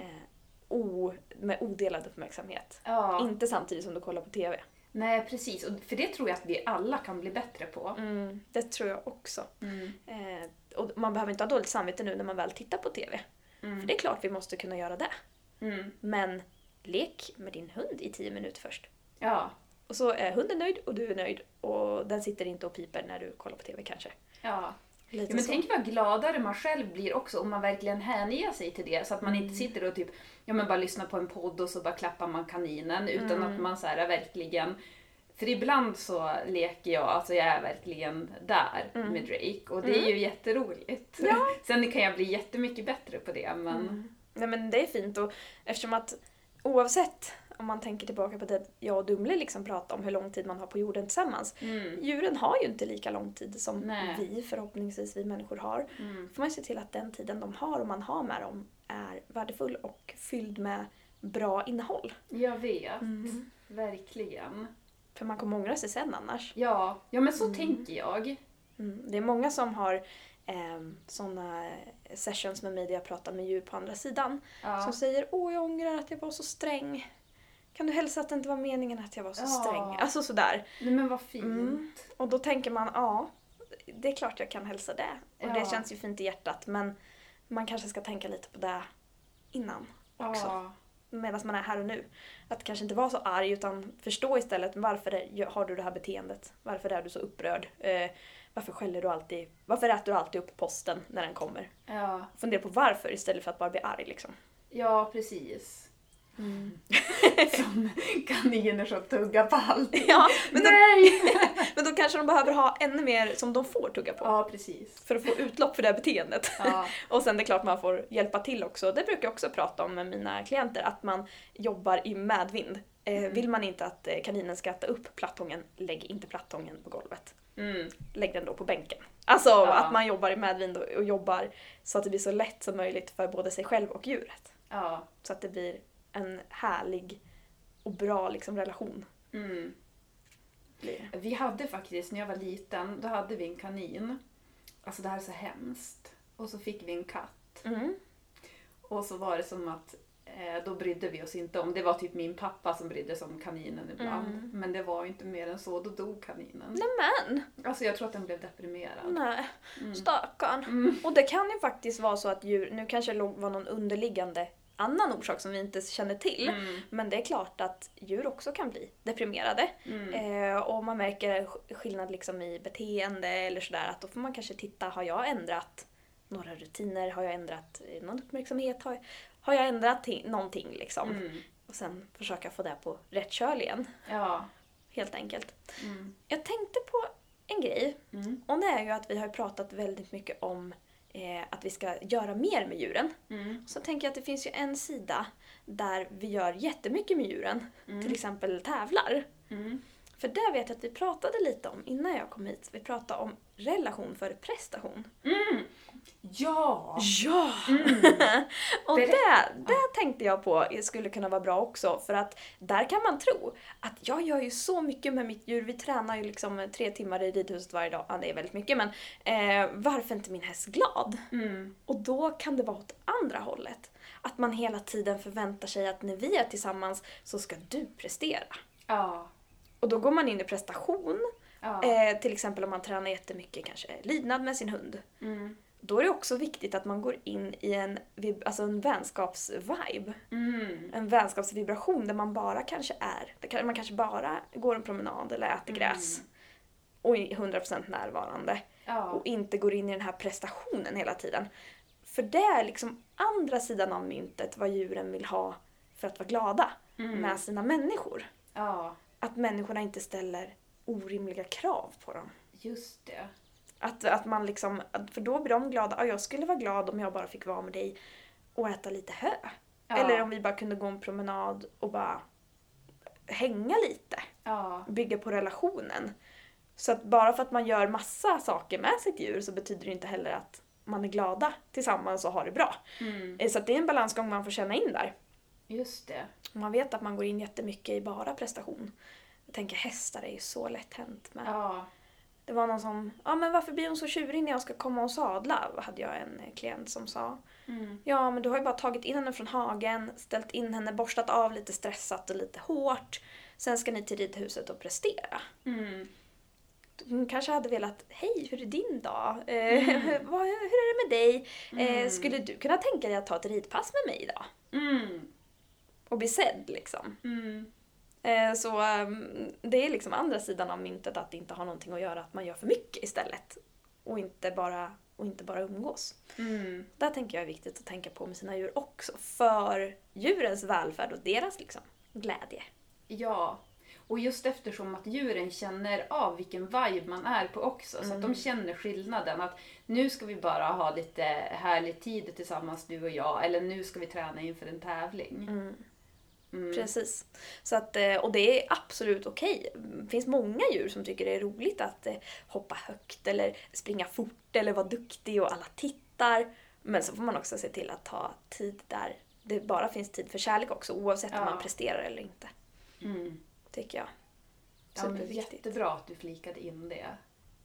O, med odelad uppmärksamhet. Ja. Inte samtidigt som du kollar på TV. Nej, precis. Och för det tror jag att vi alla kan bli bättre på. Mm, det tror jag också. Mm. Eh, och man behöver inte ha dåligt samvete nu när man väl tittar på TV. Mm. För det är klart vi måste kunna göra det. Mm. Men lek med din hund i tio minuter först. Ja. Och så är hunden nöjd och du är nöjd och den sitter inte och piper när du kollar på TV kanske. Ja. Lite Ja, men så. tänk vad gladare man själv blir också om man verkligen hänger sig till det. Så att man inte sitter och typ, ja, men bara lyssnar på en podd och så bara klappar man kaninen. Utan att man så här verkligen... För ibland så leker jag, alltså jag är verkligen där med Drake. Och det är ju jätteroligt. Sen kan jag bli jättemycket bättre på det. Men Nej men det är fint och eftersom att oavsett om man tänker tillbaka på det jag och Dumle liksom pratade om hur lång tid man har på jorden tillsammans. mm, Djuren har ju inte lika lång tid som Nej. vi förhoppningsvis vi människor har. mm, får man se till att den tiden de har och man har med dem är värdefull och fylld med bra innehåll. jag vet. Verkligen. För man kommer ångra sig sen annars. Ja, ja men så tänker jag. Mm. Det är många som har eh, sådana sessions med mig där jag pratar med djur på andra sidan. Ja. Som säger åh jag ångrar att jag var så sträng. Kan du hälsa att det inte var meningen att jag var så Ja. sträng? Alltså sådär. Nej men vad fint. Mm. Och då tänker man ja, det är klart jag kan hälsa det. Och Ja. det känns ju fint i hjärtat men man kanske ska tänka lite på det innan också. Ja. Medan man är här och nu. Att kanske inte vara så arg utan förstå istället varför har du det här beteendet? Varför är du så upprörd? Eh, varför skäller du alltid? Varför äter du alltid upp posten när den kommer? Ja. Fundera på varför istället för att bara bli arg liksom. Ja, precis. Som kaniner som tuggar på allt. Ja, men då, men då kanske de behöver ha ännu mer som de får tugga på. Ja, precis. För att få utlopp för det här beteendet. Ja. Och sen det är klart man får hjälpa till också. Det brukar jag också prata om med mina klienter, att man jobbar i medvind. Eh, Vill man inte att eh, kaninen ska äta upp plattången, lägg inte plattången på golvet. Mm. Lägg den då på bänken. Alltså Ja. att man jobbar i medvind och, och jobbar så att det blir så lätt som möjligt för både sig själv och djuret. Ja. Så att det blir en härlig och bra liksom, relation. Mm. Vi hade faktiskt, när jag var liten, då hade vi en kanin. Alltså det här är så hemskt. Och så fick vi en katt. Mm. Och så var det som att eh, då brydde vi oss inte om, det var typ min pappa som brydde sig om kaninen ibland. Mm. Men det var inte mer än så, då dog kaninen. Nämen! Alltså jag tror att den blev deprimerad. Nej, Mm. stackarn. Mm. Och det kan ju faktiskt vara så att djur, nu kanske det var någon underliggande annan orsak som vi inte känner till. Mm. Men det är klart att djur också kan bli deprimerade. Mm. Eh, och man märker sk- skillnad liksom i beteende eller sådär. Att då får man kanske titta, har jag ändrat några rutiner? Har jag ändrat eh, någon uppmärksamhet? Har jag, har jag ändrat ti- någonting liksom? Mm. Och sen försöka få det på rätt köl igen. Ja. Helt enkelt. Mm. Jag tänkte på en grej. Mm. Och det är ju att vi har pratat väldigt mycket om eh, att vi ska göra mer med djuren. Mm. Så tänker jag att det finns ju en sida där vi gör jättemycket med djuren. Till exempel tävlar. Mm. För det vet jag att vi pratade lite om innan jag kom hit. Vi pratade om relation före prestation. Mm. Ja! Ja! och Berätta. det, det tänkte jag på skulle kunna vara bra också. För att där kan man tro att jag gör ju så mycket med mitt djur. Vi tränar ju liksom tre timmar i ridhuset varje dag. Ja, det är väldigt mycket men eh, varför inte min häst glad? Mm. Och då kan det vara åt andra hållet. Att man hela tiden förväntar sig att när vi är tillsammans så ska du prestera. Ja. Och då går man in i prestation. Ja. Eh, till exempel om man tränar jättemycket kanske lydnad med sin hund. Mm. Då är det också viktigt att man går in i en, alltså en vänskapsvibe. Mm. En vänskapsvibration där man bara kanske är, man kanske bara går en promenad eller äter gräs. Och är 100% närvarande. Ja. Och inte går in i den här prestationen hela tiden. För det är liksom andra sidan av myntet vad djuren vill ha för att vara glada med sina människor. ja. Att människorna inte ställer orimliga krav på dem. Just det. Att, att man liksom, för då blir de glada. Ja, jag skulle vara glad om jag bara fick vara med dig och äta lite hö. Ja. Eller om vi bara kunde gå en promenad och bara hänga lite. Ja. Bygga på relationen. Så att bara för att man gör massa saker med sitt djur så betyder det inte heller att man är glada tillsammans och har det bra. Mm. Eh, Så det är en balansgång man får känna in där. Just det. Man vet att man går in jättemycket i bara prestation. Jag tänker hästar är ju så lätt hänt med. Ja. Det var någon som, ja men varför blir hon så tjurig när jag ska komma och sadla? Hade jag en eh, klient som sa. Mm. Ja men du har ju bara tagit in henne från hagen, ställt in henne, borstat av lite stressat och lite hårt. Sen ska ni till ridhuset och prestera. Mm. Hon kanske hade velat, hej hur är din dag? Eh, Mm. hur är det med dig? Eh, Mm. skulle du kunna tänka dig att ta ett ridpass med mig idag? Mm. Och bli sedd liksom. Mm. Eh, så ehm, det är liksom andra sidan av myntet att det inte har någonting att göra att man gör för mycket istället. Och inte bara, och inte bara umgås. Mm. Där tänker jag är viktigt att tänka på med sina djur också. För djurens välfärd och deras liksom, glädje. Ja, och just eftersom att djuren känner av vilken vibe man är på också. Så att de känner skillnaden. Att nu ska vi bara ha lite härlig tid tillsammans du och jag. Eller nu ska vi träna inför en tävling. Mm. Precis. Så att, eh, och det är absolut okej. Det finns många djur som tycker det är roligt att eh, hoppa högt eller springa fort eller vara duktig och alla tittar. Men så får man också se till att ta tid där det bara finns tid för kärlek också oavsett om Ja. man presterar eller inte. Mm. Tycker jag. Ja, Superviktigt. jättebra att du flikade in det.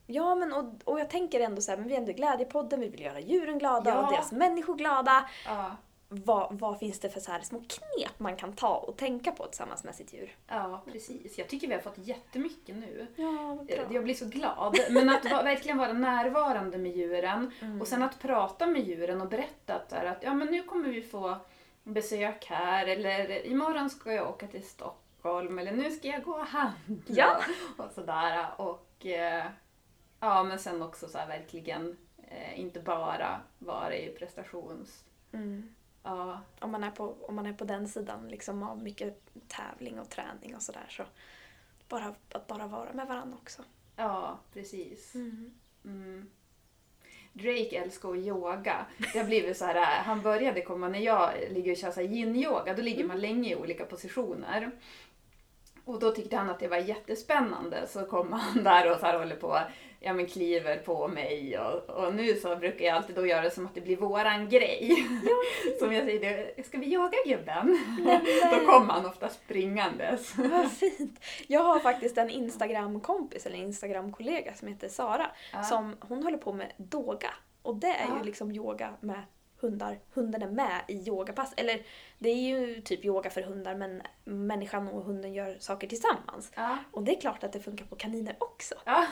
Ja, men och, och jag tänker ändå så här, men vi är ändå Glädjepodden, vi vill göra djuren glada Ja. och deras människor glada. Ja, Vad, vad finns det för så här små knep man kan ta och tänka på tillsammans med sitt djur? ja, precis. Jag tycker vi har fått jättemycket nu. Ja, Eh, Jag blir så glad. Men att verkligen vara närvarande med djuren Mm. och sen att prata med djuren och berätta att, att ja, men nu kommer vi få besök här eller imorgon ska jag åka till Stockholm eller nu ska jag gå och handla. Ja. Och sådär. Och eh, ja, men sen också så verkligen eh, inte bara vara i prestations... Mm. Ja, Om, man är på, om man är på den sidan liksom av mycket tävling och träning och sådär så bara, att bara vara med varandra också. ja precis. Mm. Drake älskar att yoga. Det har blivit så här, äh, han började komma när jag ligger och kör yin-yoga, då ligger man länge i olika positioner. Och då tyckte han att det var jättespännande så kom han där och så här håller på, ja men kliver på mig och, och nu så brukar jag alltid då göra det som att det blir våran grej. som jag säger, "Det- ska vi yoga gubben? då kommer han ofta springandes. Vad fint! Jag har faktiskt en Instagram-kompis eller Instagram-kollega som heter Sara. Ja. Som, hon håller på med doga. Och det är Ja. ju liksom yoga med hundar. Hunden är med i yogapass. Eller det är ju typ yoga för hundar men människan och hunden gör saker tillsammans. Ja. Och det är klart att det funkar på kaniner också. Ja.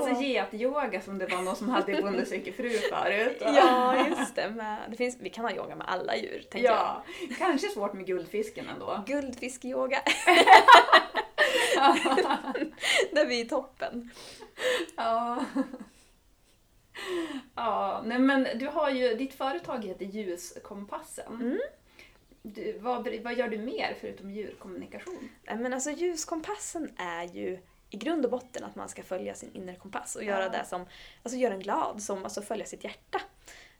Och så get-yoga som det var någon som hade i Bonde söker fru förut. Ja, just det. Med, det finns, vi kan ha yoga med alla djur, tänker jag. Ja, kanske svårt med guldfisken ändå. Guldfiskyoga. Där vi är i toppen. Ja. Ja, nej men du har ju, ditt företag heter Ljuskompassen. Mm. Du, vad, vad gör du mer förutom djurkommunikation? Nej, Men alltså ljuskompassen är ju i grund och botten att man ska följa sin inre kompass och göra det som, alltså göra en glad, som, alltså följa sitt hjärta.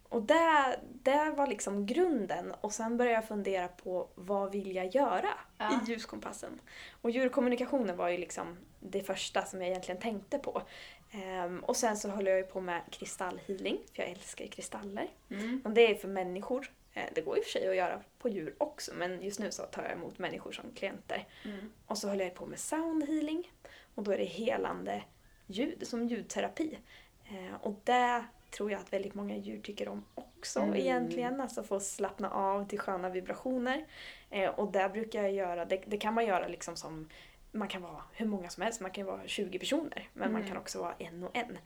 Och det, det var liksom grunden och sen började jag fundera på vad vill jag göra Ja. i ljuskompassen. Och djurkommunikationen var ju liksom det första som jag egentligen tänkte på. Ehm, och sen så höll jag ju på med kristallhealing, för jag älskar ju kristaller. Mm. Och det är för människor. Eh, Det går i och för sig att göra på djur också men just nu så tar jag emot människor som klienter. Mm. Och så håller jag på med sound healing och då är det helande ljud, som ljudterapi. Eh, och det tror jag att väldigt många djur tycker om också Mm. egentligen, alltså få slappna av till sköna vibrationer. Eh, och där brukar jag göra, det, det kan man göra liksom som, man kan vara hur många som helst, man kan vara 20 personer men man Mm. kan också vara en och en.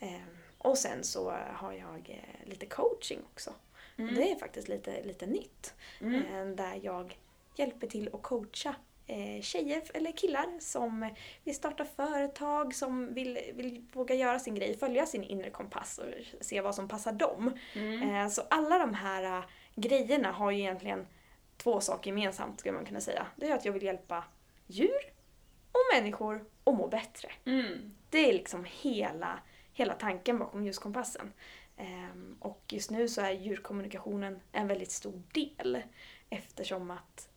Eh, och sen så har jag eh, lite coaching också. Mm. Det är faktiskt lite, lite nytt. Mm. Eh, Där jag hjälper till att coacha eh, tjejer eller killar som vill starta företag, som vill, vill våga göra sin grej, följa sin inre kompass och se vad som passar dem. Mm. Eh, Så alla de här eh, grejerna har ju egentligen två saker gemensamt skulle man kunna säga. Det är att jag vill hjälpa djur och människor att må bättre. Mm. Det är liksom hela, hela tanken bakom ljuskompassen. Ehm, och just nu så är djurkommunikationen en väldigt stor del eftersom att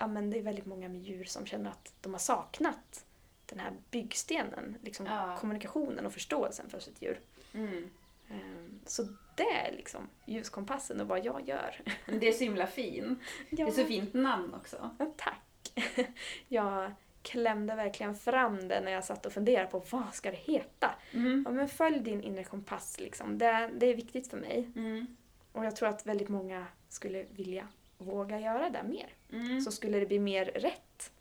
ja, men det är väldigt många med djur som känner att de har saknat den här byggstenen, liksom Ja. kommunikationen och förståelsen för sitt djur. Mm. Ehm, så det är liksom ljuskompassen och vad jag gör. Det är så himla fin. Det Ja, är så fint namn också. ja, tack! jag, klämde verkligen fram det när jag satt och funderade på vad ska det heta? Mm. Ja men följ din inre kompass liksom. Det, det är viktigt för mig. Mm. Och jag tror att väldigt många skulle vilja våga göra det mer. Mm. Så skulle det bli mer rätt.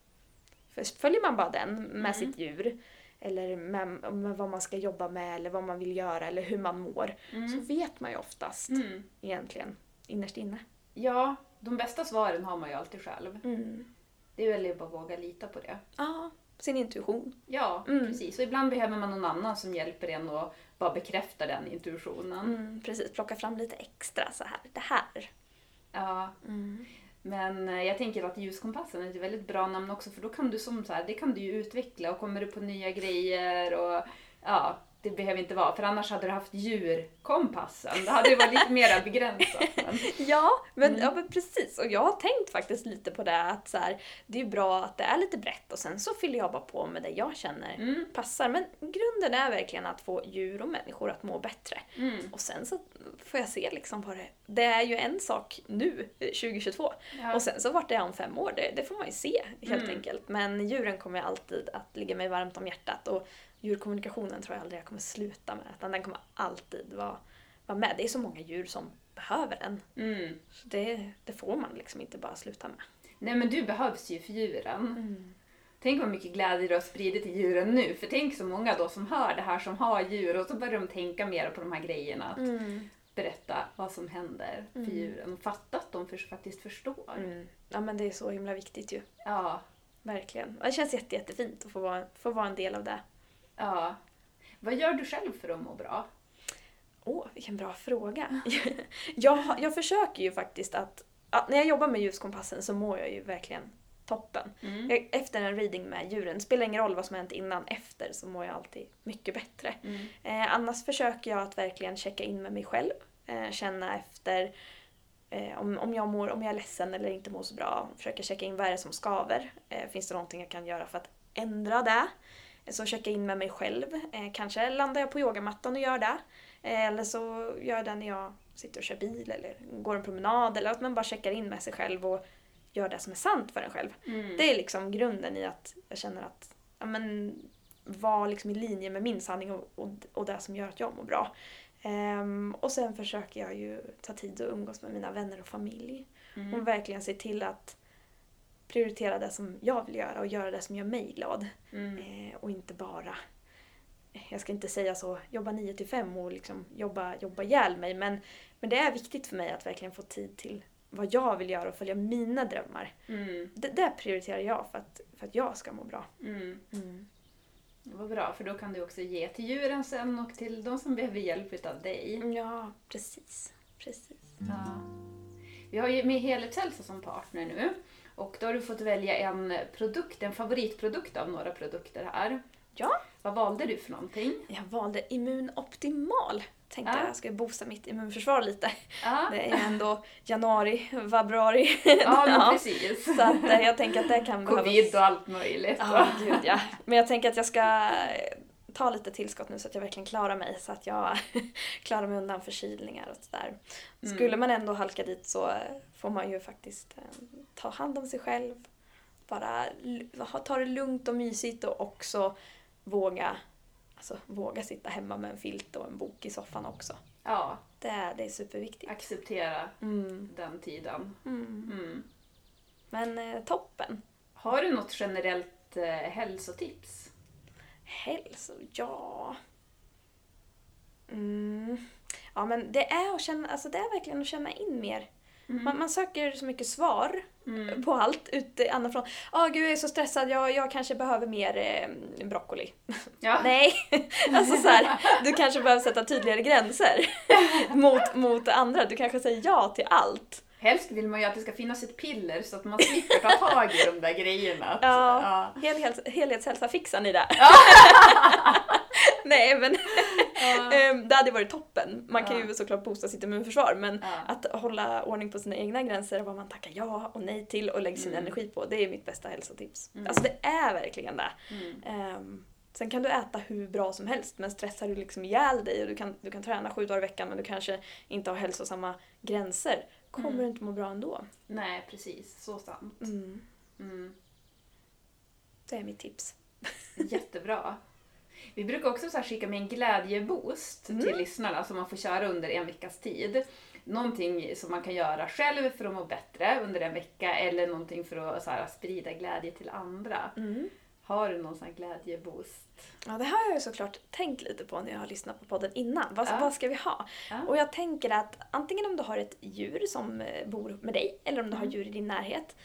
För följer man bara den med Mm. sitt djur eller med, med vad man ska jobba med eller vad man vill göra eller hur man mår så Mm. vet man ju oftast Mm. egentligen innerst inne. Ja, de bästa svaren har man ju alltid själv. Mm. Det är väl bara att våga lita på det. Ja, sin intuition. Ja, Mm. precis. Och ibland behöver man någon annan som hjälper en och bara bekräftar den intuitionen. Precis, plocka fram lite extra så här. Det här. Ja, men eh, jag tänker att ljuskompassen är ett väldigt bra namn också för då kan du som så här, det kan du ju utveckla och kommer du på nya grejer och ja, det behöver inte vara för annars hade du haft djurkompassen. Det hade ju varit lite mer begränsat. Men, Ja men, Mm. ja, men precis. Och jag har tänkt faktiskt lite på det att så här, det är bra att det är lite brett och sen så fyller jag bara på med det jag känner mm, passar. Men grunden är verkligen att få djur och människor att må bättre. mm, Och sen så får jag se liksom vad det Det är ju en sak nu, eh, 2022. ja. Och sen så vart det är om fem år, det, det får man ju se helt Mm. enkelt. Men djuren kommer alltid att ligga mig varmt om hjärtat. Och djurkommunikationen tror jag aldrig jag kommer sluta med. Utan den kommer alltid vara, vara med. Det är så många djur som behöver den. mm. Så det, det får man liksom inte bara sluta med. Nej men du behövs ju för djuren. Mm. Tänk vad mycket glädje du har spridit till djuren nu. För tänk så många då som hör det här som har djur och så börjar de tänka mer på de här grejerna. Att Mm. berätta vad som händer för Mm. djuren och fatta att de faktiskt förstår. Mm. Ja men det är så himla viktigt ju. Ja, Verkligen. Och Det känns jätte, jättefint att få vara, få vara en del av det. Ja. Vad gör du själv för att må bra? Åh, vilken bra fråga. jag, jag försöker ju faktiskt att, att... När jag jobbar med ljuskompassen så mår jag ju verkligen toppen. Mm. Jag, efter en reading med djuren, spelar ingen roll vad som hänt innan, efter så mår jag alltid mycket bättre. Mm. Eh, annars försöker jag att verkligen checka in med mig själv. Eh, känna efter eh, om, om, jag mår, om jag är ledsen eller inte mår så bra. Försöka checka in vad är det som skaver. Eh, finns det någonting jag kan göra för att ändra det? Så checka in med mig själv. Eh, kanske landar jag på yogamattan och gör det. Eh, eller så gör jag det när jag sitter och kör bil eller går en promenad. Eller att man bara checkar in med sig själv och gör det som är sant för en själv. Mm. Det är liksom grunden i att jag känner att ja, men, vara liksom i linje med min sanning och, och, och det som gör att jag mår bra. Ehm, och sen försöker jag ju ta tid att umgås med mina vänner och familj. Mm. Och verkligen se till att prioritera det som jag vill göra och göra det som gör mig glad. Mm. Eh, och inte bara, jag ska inte säga så, jobba 9 till 5 och liksom jobba, jobba ihjäl mig. Men, men det är viktigt för mig att verkligen få tid till vad jag vill göra och följa mina drömmar. Mm. Det, det prioriterar jag för att, för att jag ska må bra. Mm. Det var bra, för då kan du också ge till djuren sen och till de som behöver hjälp av dig. Ja, precis. precis. Ja. Vi har ju med Helhetshälsa som partner nu och då har du fått välja en produkt, en favoritprodukt av några produkter här. Ja. Vad valde du för någonting? Jag valde Immun Optimal. Tänkte Ja. jag ska boosta mitt immunförsvar lite. Ja, Det är ändå januari, februari. ja Ja. precis. Så att eh, jag tänker att det kan Covid och allt möjligt. Ja, gud ja. Men jag tänker att jag ska eh, ta lite tillskott nu så att jag verkligen klarar mig. Så att jag klarar mig undan förkylningar och sådär. Mm. Skulle man ändå halka dit så eh, får man ju faktiskt eh, ta hand om sig själv. Bara ta det lugnt och mysigt och också våga, alltså, våga sitta hemma med en filt och en bok i soffan också. Ja, Det är, det är superviktigt. acceptera Mm. den tiden. Mm. Mm. Men eh, toppen. Har du något generellt eh, hälsotips? Hälso, ja. Mm. Ja men det är att känna, alltså det är verkligen att känna in mer. Man, man söker så mycket svar Mm. på allt ute annarifrån. Ja gud jag är så stressad, jag, jag kanske behöver mer eh, broccoli. Ja. Nej, alltså så här, du kanske behöver sätta tydligare gränser mot, mot andra. Du kanske säger ja till allt. Helst vill man ju att det ska finnas ett piller så att man slipper ta tag i de där grejerna. Ja. ja. Helhets, helhetshälsa fixar ni där. Nej men Ja. Ehm, det hade varit toppen. Man kan Ja. ju såklart boosta sitt immunförsvar men Ja. att hålla ordning på sina egna gränser, vad man tackar ja och nej till och lägger sin Mm. energi på, det är mitt bästa hälsotips. Mm. Alltså det är verkligen det. Mm. Ehm, sen kan du äta hur bra som helst men stressar du liksom ihjäl dig och du kan, du kan träna sju dagar i veckan men du kanske inte har hälsosamma gränser, kommer Mm. du inte må bra ändå. Nej, precis. Så sant. Mm. Mm. Det är mitt tips. Jättebra. Vi brukar också så skicka med en glädjeboost till lyssnarna som man får köra under en veckas tid. Någonting som man kan göra själv för att må bättre under en vecka eller någonting för att så här, sprida glädje till andra. Har du någon sån glädjeboost? Ja, det har jag ju såklart tänkt lite på när jag har lyssnat på podden innan. Vad, Ja. vad ska vi ha? Ja. Och jag tänker att antingen om du har ett djur som eh, bor med dig eller om du har djur i din närhet,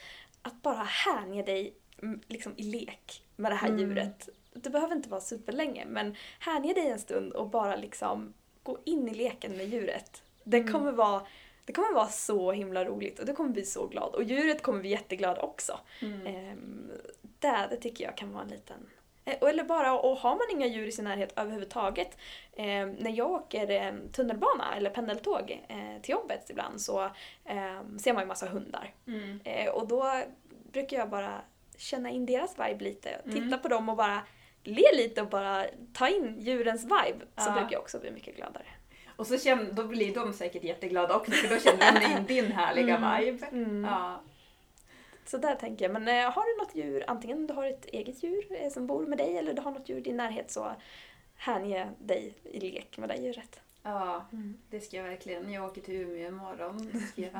att bara hänge dig mm, liksom, i lek med det här Mm. djuret. Det behöver inte vara superlänge, men hänge dig en stund och bara liksom gå in i leken med djuret. Det Mm. kommer vara det kommer vara så himla roligt och du kommer bli så glad. Och djuret kommer bli jätteglad också. Mm. Ehm, det, det tycker jag kan vara en liten... Eh, Eller bara, och har man inga djur i sin närhet överhuvudtaget. Eh, när jag åker eh, tunnelbana eller pendeltåg eh, till jobbet ibland så eh, ser man ju massa hundar. Mm. Eh, och då brukar jag bara känna in deras vibe lite. Titta Mm. på dem och bara le lite och bara ta in djurens vibe. Så Ja. brukar jag också bli mycket gladare. Och så känner, då blir de säkert jätteglada också för då känner de in din härliga Mm. vibe. Mm. Ja. Så där tänker jag. Men eh, har du något djur, antingen du har ett eget djur eh, som bor med dig eller du har något djur i din närhet så hänge dig i lek med det djuret. ja, Mm. det ska jag verkligen. Jag åker till Umeå imorgon. Då ska jag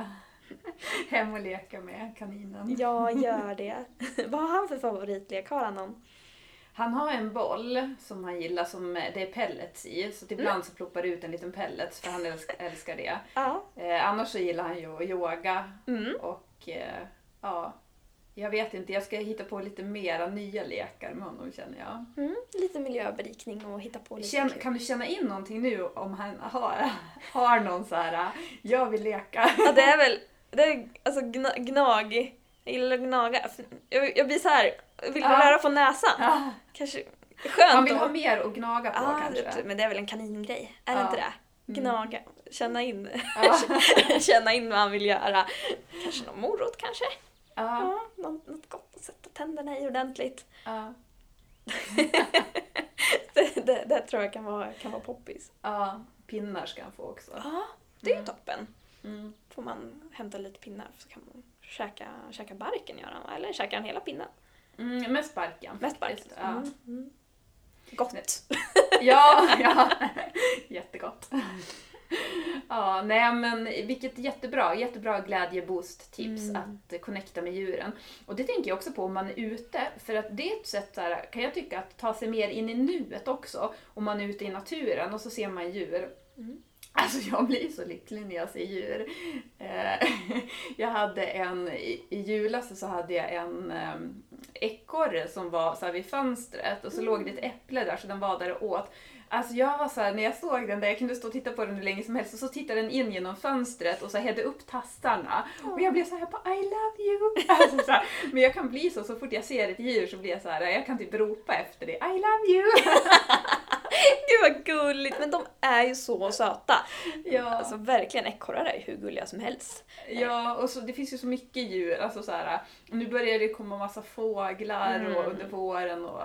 hem och leka med kaninen. Ja, gör det. Vad har han för favoritlek? Har han någon? Han har en boll som han gillar som det är pellets i. Så ibland Mm. så ploppar det ut en liten pellets för han älskar, det. Ja. Eh, annars så gillar han ju att yoga Mm. och eh, ja, jag vet inte. Jag ska hitta på lite mera nya lekar med honom känner jag. Mm. Lite miljöberikning och hitta på lite Känn, kul. kan du känna in någonting nu om han har, har någon så här, jag vill leka? Ja, det är väl det är, alltså gna, gnag. Jag gillar att gnaga. Jag, jag blir så här. vill Ja. röra på näsan. Ja, Kanske skönt han vill ha mer att gnaga på Ja, kanske. det- men det är väl en kaningrej? Är det inte det? Gnaga. Känna in. Känna in vad han vill göra. Kanske någon morot kanske? Ja, något, något gott att sätta tänderna i ordentligt. ja, Det, det, det tror jag kan vara, kan vara poppis. ja, pinnar ska han få också. Ja, det är ju Mm. toppen. Mm. Får man hämta lite pinnar så kan man käka, käka barken gör han? Eller käkar han hela pinnen? Mm, mest barken. Mest barken. faktiskt. Ja. Mm. Mm. Gott. Ja, ja. jättegott. Ja, nej men vilket jättebra, jättebra glädjeboost-tips Mm. att connecta med djuren. Och det tänker jag också på om man är ute, för att det är ett sätt där, kan jag tycka att ta sig mer in i nuet också. Om man är ute i naturen och så ser man djur. Mm. Alltså jag blir så lycklig när jag ser djur. Eh, Jag hade en, i julas så hade jag en em, ekorre som var så här vid fönstret och så låg det ett äpple där så den var där och åt. Alltså jag var så här, när jag såg den där, jag kunde stå och titta på den hur länge som helst och så tittade den in genom fönstret och så hävde upp tassarna. Och jag blev så här, bara, I love you! Alltså så här, men jag kan bli så, så fort jag ser ett djur så blir jag så här, jag kan typ ropa efter det, I love you! Gud vad gulligt! Men de är ju så söta. Ja. Alltså verkligen, ekorrar är hur gulliga som helst. Ja, och så, det finns ju så mycket djur. Alltså så här, nu börjar det komma massa fåglar och Mm. under våren. Och,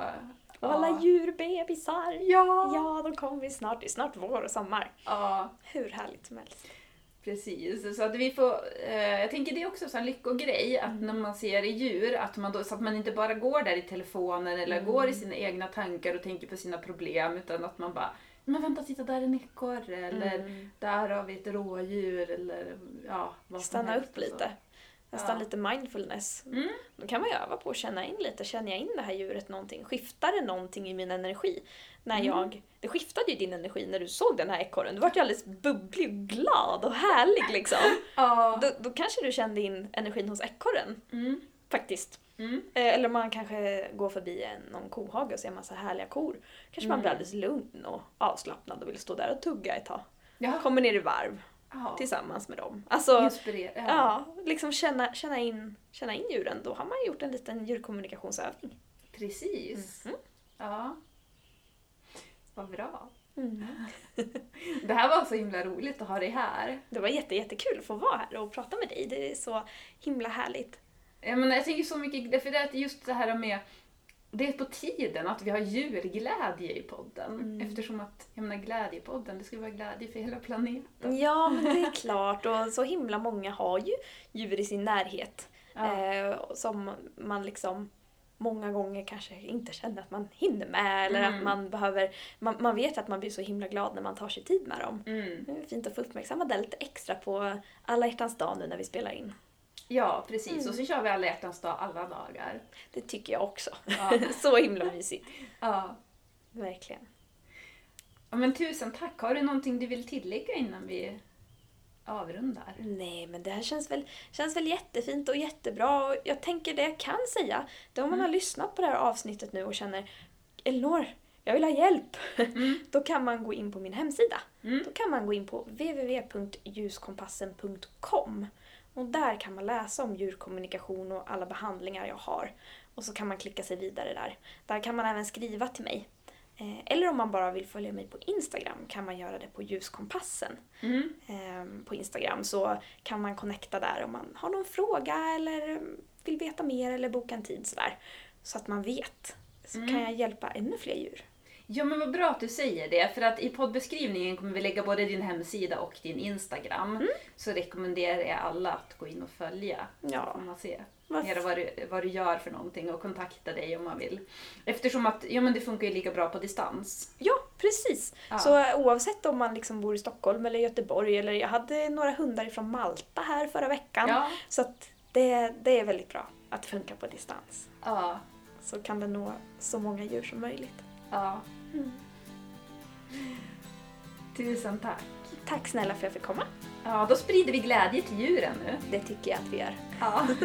Och alla djurbebisar. Ja. Ja, de kommer snart. Det är snart vår och sommar. ja, Hur härligt som helst. Precis. Så att vi får, eh, jag tänker det är också en lyckogrej att Mm. när man ser djur, att man då, så att man inte bara går där i telefonen eller går Mm. i sina egna tankar och tänker på sina problem utan att man bara men vänta, titta där är en ekorre eller Mm. där har vi ett rådjur eller ja, vad Stanna upp lite. Nästan Ja. lite mindfulness. Mm. Då kan man ju öva på att känna in lite. Känner jag in det här djuret någonting? Skiftar det någonting i min energi? När Mm. jag, det skiftade ju din energi när du såg den här ekorren. Du var ju alldeles bubblig och glad och härlig liksom. Ja. Då, då kanske du kände in energin hos ekorren Mm. faktiskt. Mm. Eh, Eller man kanske går förbi någon kohage och ser en massa härliga kor. Kanske man Mm. blir alldeles lugn och avslappnad och vill stå där och tugga ett tag. Ja. Kommer ner i varv Ja. tillsammans med dem. Alltså, Inspirera. ja, liksom känna, känna, in, känna in djuren. Då har man gjort en liten djurkommunikationsövning. Precis. Mhm. Ja. Vad bra. Mm. Det här var så himla roligt att ha dig här. Det var jätte, jättekul att få vara här och prata med dig. Det är så himla härligt. Jag, menar, jag tänker så mycket, för det är just det här med det är på tiden att vi har djurglädje i podden. Mm. Eftersom att, jag menar glädjepodden, det ska vara glädje för hela planeten. Ja, men det är klart. Och så himla många har ju djur i sin närhet. Ja. Eh, som man liksom många gånger kanske inte känner att man hinner med eller Mm. att man behöver, man, man vet att man blir så himla glad när man tar sig tid med dem. Mm. Det är fint att få uppmärksamma det lite extra på alla hjärtans dag nu när vi spelar in. Ja, precis. Mm. Och så kör vi alla hjärtans dag alla dagar. Det tycker jag också. Ja. så himla mysigt. ja. Verkligen. ja, men tusen tack. Har du någonting du vill tillägga innan vi avrundar? Nej, men det här känns väl, känns väl jättefint och jättebra. Och jag tänker det jag kan säga, det är om man har lyssnat på det här avsnittet nu och känner Elinor, jag vill ha hjälp. Då kan man gå in på min hemsida. Mm. Då kan man gå in på www.ljuskompassen.com och där kan man läsa om djurkommunikation och alla behandlingar jag har. Och så kan man klicka sig vidare där. Där kan man även skriva till mig. Eh, Eller om man bara vill följa mig på Instagram kan man göra det på ljuskompassen Mm. eh, på Instagram så kan man connecta där om man har någon fråga eller eh, vill veta mer eller boka en tid sådär. Så att man vet. Så Mm. kan jag hjälpa ännu fler djur. Ja, men vad bra att du säger det. För att i poddbeskrivningen kommer vi lägga både din hemsida och din Instagram. Mm. Så rekommenderar jag alla att gå in och följa. Ja. Får man se Vad mer vad du, vad du gör för någonting och kontakta dig om man vill. Eftersom att ja, men det funkar ju lika bra på distans. Ja, precis. Ja. Så eh, oavsett om man liksom bor i Stockholm eller Göteborg eller jag hade några hundar från Malta här förra veckan. Ja. Så att det, det är väldigt bra att det funkar på distans. Ja. Så kan det nå så många djur som möjligt. ja. Mm. Tusen tack. Tack snälla för att jag fick komma. Ja, då sprider vi glädje till djuren nu. Det tycker jag att vi gör. Ja.